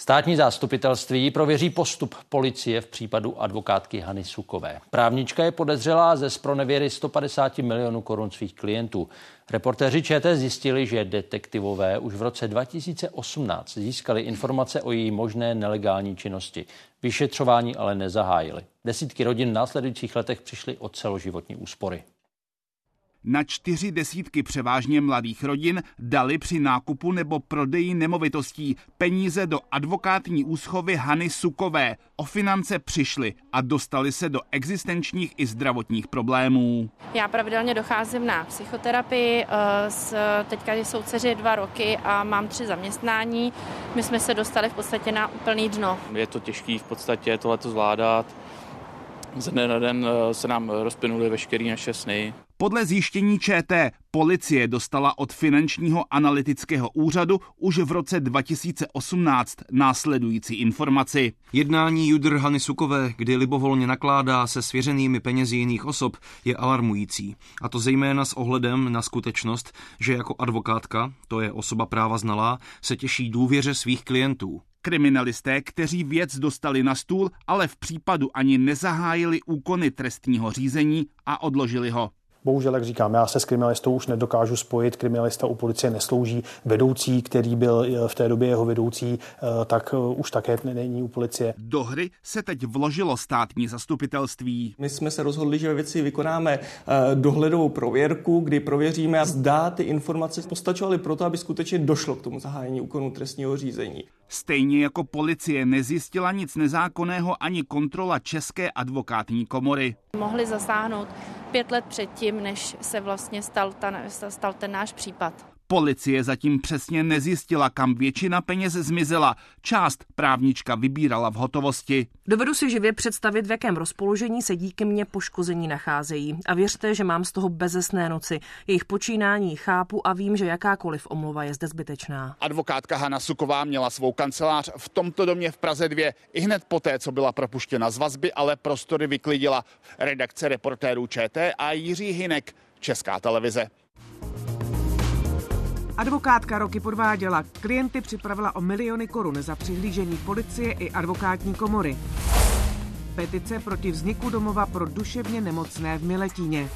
Státní zástupitelství prověří postup policie v případu advokátky Hany Sukové. Právnička je podezřelá ze spronevěry 150 milionů korun svých klientů. Reportéři ČT zjistili, že detektivové už v roce 2018 získali informace o její možné nelegální činnosti. Vyšetřování ale nezahájili. Desítky rodin v následujících letech přišly o celoživotní úspory na čtyři desítky převážně mladých rodin dali při nákupu nebo prodeji nemovitostí peníze do advokátní úschovy Hany Sukové. O finance přišli a dostali se do existenčních i zdravotních problémů. Já pravidelně docházím na psychoterapii, eh, teďka jsou dceři dva roky a mám tři zaměstnání. My jsme se dostali v podstatě na úplný dno. Je to těžké v podstatě tohleto zvládat. Ze dne na den eh, se nám rozplynuly veškeré naše sny. Podle zjištění ČT policie dostala od finančního analytického úřadu už v roce 2018 následující informaci. Jednání Judr Hany Sukové, kdy libovolně nakládá se svěřenými penězi jiných osob, je alarmující. A to zejména s ohledem na skutečnost, že jako advokátka, to je osoba práva znalá, se těší důvěře svých klientů. Kriminalisté, kteří věc dostali na stůl, ale v případu ani nezahájili úkony trestního řízení a odložili ho. Bohužel, jak říkám, já se s kriminalistou už nedokážu spojit. Kriminalista u policie neslouží. Vedoucí, který byl eh, v té době jeho vedoucí, eh, tak eh, už také není u policie. Do hry se teď vložilo státní zastupitelství. My jsme se rozhodli, že ve věci vykonáme dohledovou prověrku, kdy prověříme, zda ty informace postačovaly pro to, aby skutečně došlo k tomu zahájení úkonu trestního řízení. Stejně jako policie nezjistila nic nezákonného ani kontrola České advokátní komory. Mohli zasáhnout pět let předtím, než se vlastně stal, ta, stal ten náš případ. Policie zatím přesně nezjistila, kam většina peněz zmizela. Část právnička vybírala v hotovosti. Dovedu si živě představit, v jakém rozpoložení se díky mně poškození nacházejí. A věřte, že mám z toho bezesné noci. Jejich počínání chápu a vím, že jakákoliv omluva je zde zbytečná. Advokátka Hana Suková měla svou kancelář v tomto domě v Praze 2. I hned poté, co byla propuštěna z vazby, ale prostory vyklidila redakce reportérů ČT a Jiří Hinek, Česká televize. Advokátka roky podváděla. Klienty připravila o miliony korun za přihlížení policie i advokátní komory. Petice proti vzniku domova pro duševně nemocné v Miletíně.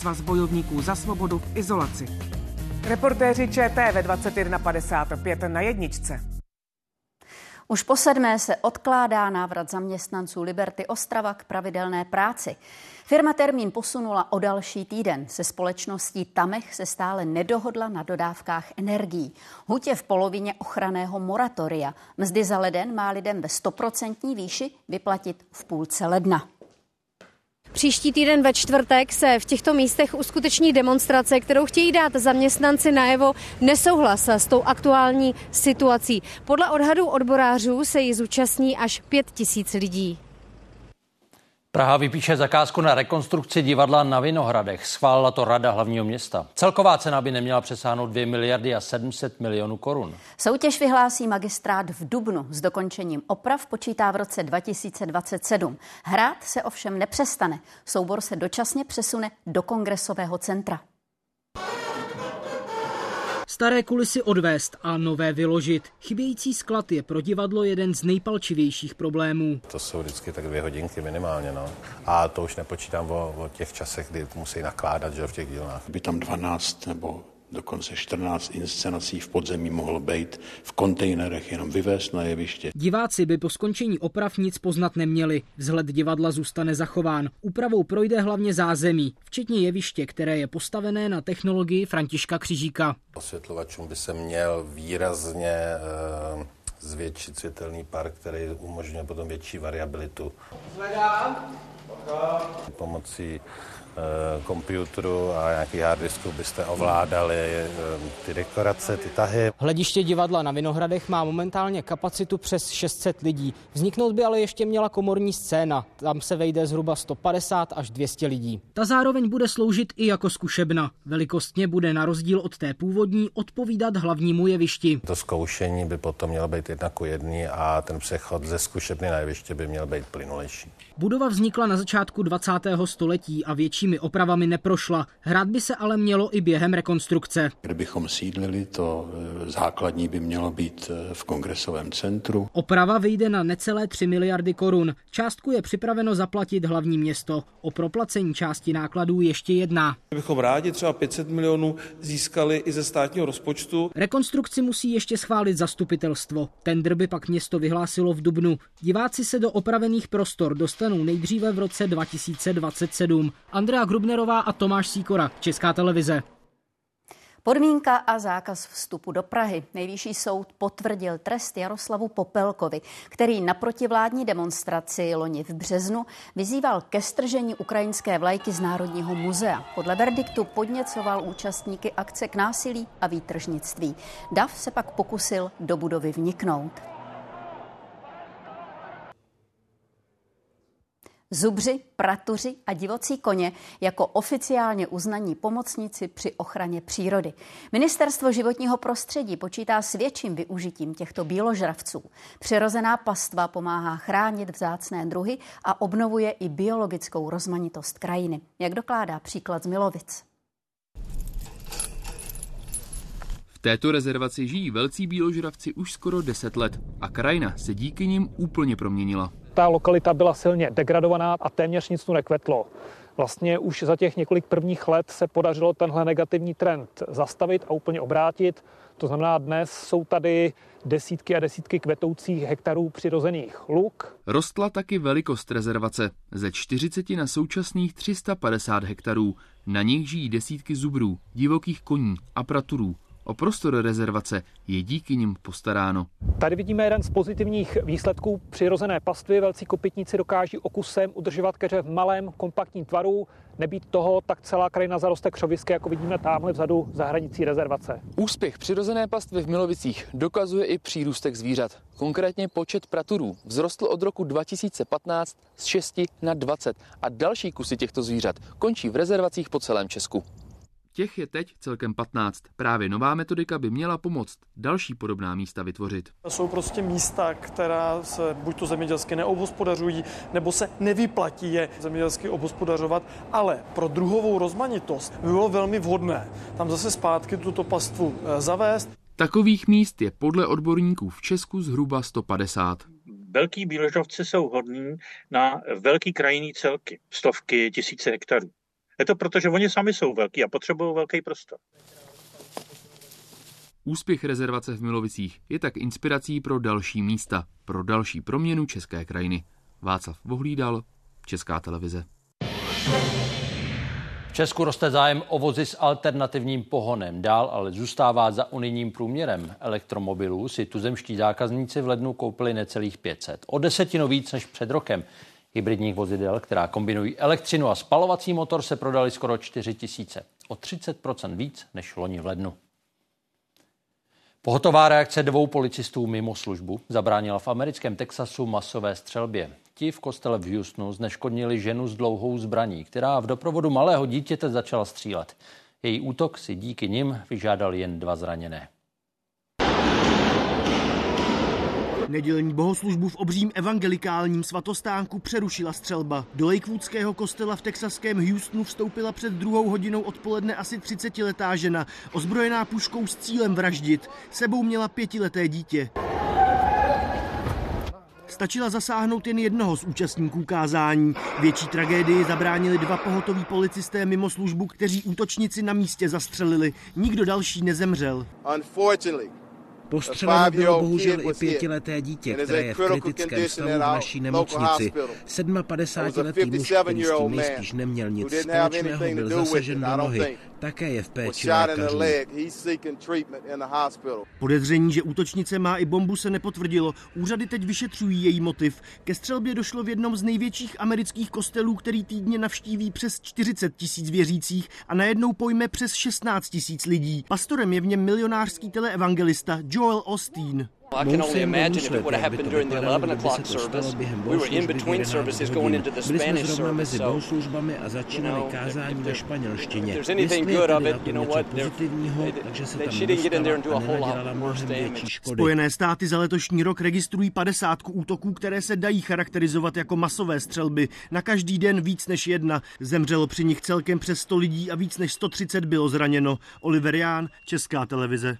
Svaz bojovníků za svobodu v izolaci. Reportéři ČT ve 21.55 na jedničce. Už po sedmé se odkládá návrat zaměstnanců Liberty Ostrava k pravidelné práci. Firma termín posunula o další týden. Se společností Tamech se stále nedohodla na dodávkách energií. Hutě v polovině ochranného moratoria. Mzdy za leden má lidem ve stoprocentní výši vyplatit v půlce ledna. Příští týden ve čtvrtek se v těchto místech uskuteční demonstrace, kterou chtějí dát zaměstnanci najevo nesouhlas s tou aktuální situací. Podle odhadů odborářů se ji zúčastní až pět tisíc lidí. Praha vypíše zakázku na rekonstrukci divadla na Vinohradech. Schválila to Rada hlavního města. Celková cena by neměla přesáhnout 2 miliardy a 700 milionů korun. Soutěž vyhlásí magistrát v Dubnu. S dokončením oprav počítá v roce 2027. Hrát se ovšem nepřestane. Soubor se dočasně přesune do kongresového centra. Staré kulisy odvést a nové vyložit. Chybějící sklad je pro divadlo jeden z nejpalčivějších problémů. To jsou vždycky tak dvě hodinky minimálně. No. A to už nepočítám o, o těch časech, kdy musí nakládat že, v těch dílnách. By tam 12 nebo dokonce 14 inscenací v podzemí mohlo být v kontejnerech jenom vyvést na jeviště. Diváci by po skončení oprav nic poznat neměli. Vzhled divadla zůstane zachován. Úpravou projde hlavně zázemí, včetně jeviště, které je postavené na technologii Františka Křižíka. Osvětlovačům by se měl výrazně uh, zvětšit světelný park, který umožňuje potom větší variabilitu. Zvedám. Pomocí komputeru a nějaký hard disku byste ovládali ty dekorace, ty tahy. Hlediště divadla na Vinohradech má momentálně kapacitu přes 600 lidí. Vzniknout by ale ještě měla komorní scéna. Tam se vejde zhruba 150 až 200 lidí. Ta zároveň bude sloužit i jako zkušebna. Velikostně bude na rozdíl od té původní odpovídat hlavnímu jevišti. To zkoušení by potom mělo být jedna ku jedný a ten přechod ze zkušebny na jeviště by měl být plynulejší. Budova vznikla na začátku 20. století a většími opravami neprošla. Hrát by se ale mělo i během rekonstrukce. Kdybychom sídlili, to eh, základní by mělo být eh, v kongresovém centru. Oprava vyjde na necelé 3 miliardy korun. Částku je připraveno zaplatit hlavní město. O proplacení části nákladů ještě jedná. Bychom rádi třeba 500 milionů získali i ze státního rozpočtu. Rekonstrukci musí ještě schválit zastupitelstvo. Tendr by pak město vyhlásilo v Dubnu. Diváci se do opravených prostor dostanou nejdříve v roce 2027. Andrea Grubnerová a Tomáš Síkora, Česká televize. Podmínka a zákaz vstupu do Prahy. Nejvyšší soud potvrdil trest Jaroslavu Popelkovi, který na protivládní demonstraci loni v březnu vyzýval ke stržení ukrajinské vlajky z Národního muzea. Podle verdiktu podněcoval účastníky akce k násilí a výtržnictví. Dav se pak pokusil do budovy vniknout. Zubři, pratuři a divocí koně jako oficiálně uznaní pomocníci při ochraně přírody. Ministerstvo životního prostředí počítá s větším využitím těchto bíložravců. Přirozená pastva pomáhá chránit vzácné druhy a obnovuje i biologickou rozmanitost krajiny, jak dokládá příklad z Milovic. V této rezervaci žijí velcí bíložravci už skoro 10 let a krajina se díky nim úplně proměnila ta lokalita byla silně degradovaná a téměř nic tu nekvetlo. Vlastně už za těch několik prvních let se podařilo tenhle negativní trend zastavit a úplně obrátit. To znamená, dnes jsou tady desítky a desítky kvetoucích hektarů přirozených luk. Rostla taky velikost rezervace ze 40 na současných 350 hektarů. Na nich žijí desítky zubrů, divokých koní a praturů. O prostor rezervace je díky nim postaráno. Tady vidíme jeden z pozitivních výsledků přirozené pastvy. Velcí kopytníci dokáží okusem udržovat keře v malém kompaktním tvaru. Nebýt toho, tak celá krajina zaroste křovisky, jako vidíme tamhle vzadu za hranicí rezervace. Úspěch přirozené pastvy v Milovicích dokazuje i přírůstek zvířat. Konkrétně počet praturů vzrostl od roku 2015 z 6 na 20 a další kusy těchto zvířat končí v rezervacích po celém Česku. Těch je teď celkem 15. Právě nová metodika by měla pomoct další podobná místa vytvořit. Jsou prostě místa, která se buď to zemědělsky neobhospodařují, nebo se nevyplatí je zemědělsky obhospodařovat, ale pro druhovou rozmanitost by bylo velmi vhodné tam zase zpátky tuto pastvu eh, zavést. Takových míst je podle odborníků v Česku zhruba 150 velký bíložovci jsou hodní na velký krajinný celky, stovky, tisíce hektarů. Je to proto, že oni sami jsou velký a potřebují velký prostor. Úspěch rezervace v Milovicích je tak inspirací pro další místa, pro další proměnu české krajiny. Václav Vohlídal, Česká televize. V Česku roste zájem o vozy s alternativním pohonem. Dál ale zůstává za unijním průměrem. Elektromobilů si tuzemští zákazníci v lednu koupili necelých 500. O desetinu víc než před rokem hybridních vozidel, která kombinují elektřinu a spalovací motor, se prodali skoro 4 tisíce. O 30% víc než loni v lednu. Pohotová reakce dvou policistů mimo službu zabránila v americkém Texasu masové střelbě. Ti v kostele v Houstonu zneškodnili ženu s dlouhou zbraní, která v doprovodu malého dítěte začala střílet. Její útok si díky nim vyžádal jen dva zraněné. Nedělní bohoslužbu v obřím evangelikálním svatostánku přerušila střelba. Do Lakewoodského kostela v texaském Houstonu vstoupila před druhou hodinou odpoledne asi 30-letá žena, ozbrojená puškou s cílem vraždit. Sebou měla pětileté dítě. Stačila zasáhnout jen jednoho z účastníků kázání. Větší tragédii zabránili dva pohotoví policisté mimo službu, kteří útočníci na místě zastřelili. Nikdo další nezemřel. Postřeleno bylo bohužel i pětileté dítě, které je v kritickém stavu v naší nemocnici. 57-letý muž, který s tím nejspíš neměl nic společného, byl zasažen do nohy. Také je v péči lékařů. Podezření, že útočnice má i bombu, se nepotvrdilo. Úřady teď vyšetřují její motiv. Ke střelbě došlo v jednom z největších amerických kostelů, který týdně navštíví přes 40 tisíc věřících a najednou pojme přes 16 tisíc lidí. Pastorem je v něm milionářský teleevangelista Joel Osteen. I can only imagine if it would have happened during the 11 o'clock service. We were in between services going into the Spanish service. So, you know, if, if there's anything good of it, you know what, they, they, she didn't get in there and do a whole lot worse damage. Spojené státy za letošní rok registrují 50 útoků, které se dají charakterizovat jako masové střelby. Na každý den víc než jedna. Zemřelo při nich celkem přes 100 lidí a víc než 130 bylo zraněno. Oliver Ján, Česká televize.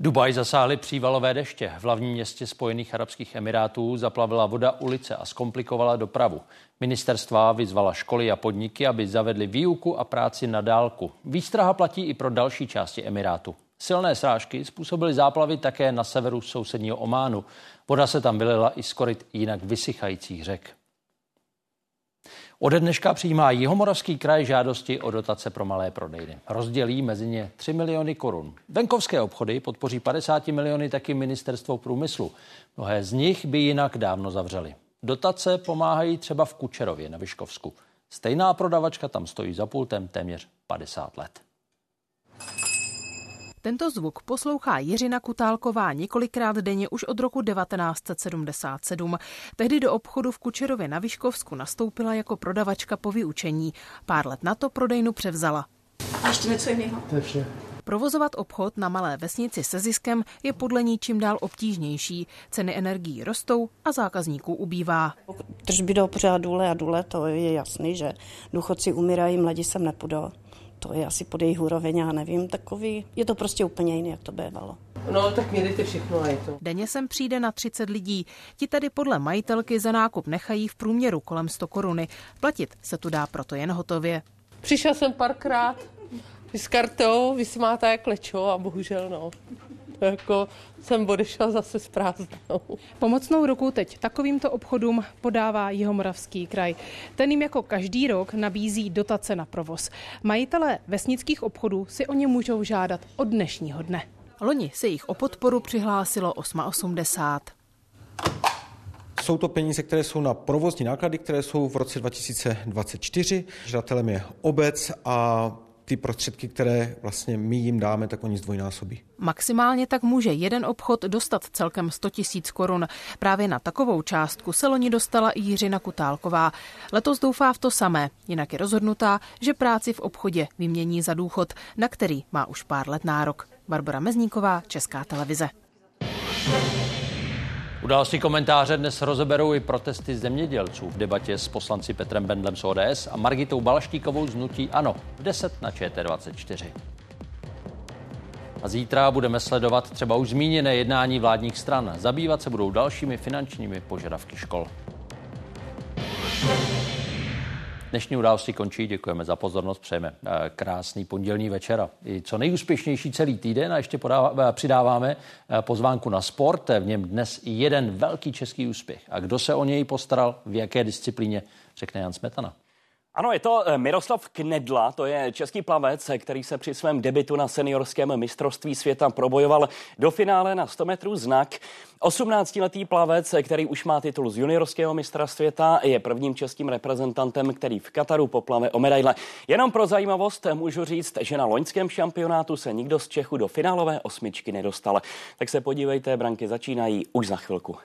Dubaj zasáhly přívalové deště. V hlavním městě Spojených arabských emirátů zaplavila voda ulice a zkomplikovala dopravu. Ministerstva vyzvala školy a podniky, aby zavedly výuku a práci na dálku. Výstraha platí i pro další části Emirátu. Silné srážky způsobily záplavy také na severu sousedního Ománu. Voda se tam vylila i z koryt jinak vysychajících řek. Ode dneška přijímá Jihomoravský kraj žádosti o dotace pro malé prodejny. Rozdělí mezi ně 3 miliony korun. Venkovské obchody podpoří 50 miliony taky ministerstvo průmyslu. Mnohé z nich by jinak dávno zavřeli. Dotace pomáhají třeba v Kučerově na Vyškovsku. Stejná prodavačka tam stojí za pultem téměř 50 let. Tento zvuk poslouchá Jiřina Kutálková několikrát denně už od roku 1977. Tehdy do obchodu v Kučerově na Vyškovsku nastoupila jako prodavačka po vyučení. Pár let na to prodejnu převzala. A ještě něco jiného? To je vše. Provozovat obchod na malé vesnici se ziskem je podle ní čím dál obtížnější. Ceny energií rostou a zákazníků ubývá. Tržby jdou pořád důle a důle, to je jasný, že důchodci umírají, mladí sem nepůjdou to je asi pod jejich úroveň, já nevím, takový, je to prostě úplně jiný, jak to bývalo. No, tak měli všechno a je to. Denně sem přijde na 30 lidí. Ti tady podle majitelky za nákup nechají v průměru kolem 100 koruny. Platit se tu dá proto jen hotově. Přišel jsem párkrát, s kartou, vy si máte jak lečo a bohužel no jako jsem odešla zase s prázdnou. Pomocnou ruku teď takovýmto obchodům podává Jihomoravský kraj. Ten jim jako každý rok nabízí dotace na provoz. Majitelé vesnických obchodů si o ně můžou žádat od dnešního dne. Loni se jich o podporu přihlásilo 880. Jsou to peníze, které jsou na provozní náklady, které jsou v roce 2024. Žadatelem je obec a ty prostředky, které vlastně my jim dáme, tak oni zdvojnásobí. Maximálně tak může jeden obchod dostat celkem 100 tisíc korun. Právě na takovou částku se loni dostala i Jiřina Kutálková. Letos doufá v to samé, jinak je rozhodnutá, že práci v obchodě vymění za důchod, na který má už pár let nárok. Barbara Mezníková, Česká televize. Události komentáře dnes rozeberou i protesty zemědělců v debatě s poslanci Petrem Bendlem z ODS a Margitou Balaštíkovou z Nutí Ano v 10 na ČT24. A zítra budeme sledovat třeba už zmíněné jednání vládních stran. Zabývat se budou dalšími finančními požadavky škol. Dnešní události končí, děkujeme za pozornost, přejeme eh, krásný pondělní večer i co nejúspěšnější celý týden a ještě podává, eh, přidáváme eh, pozvánku na sport, v něm dnes jeden velký český úspěch. A kdo se o něj postaral, v jaké disciplíně, řekne Jan Smetana. Ano, je to eh, Miroslav Knedla, to je český plavec, který se při svém debitu na seniorském mistrovství světa probojoval do finále na 100 metrů znak. 18-letý plavec, který už má titul z juniorského mistra světa, je prvním českým reprezentantem, který v Kataru poplave o medaile. Jenom pro zajímavost můžu říct, že na loňském šampionátu se nikdo z Čechu do finálové osmičky nedostal. Tak se podívejte, branky začínají už za chvilku.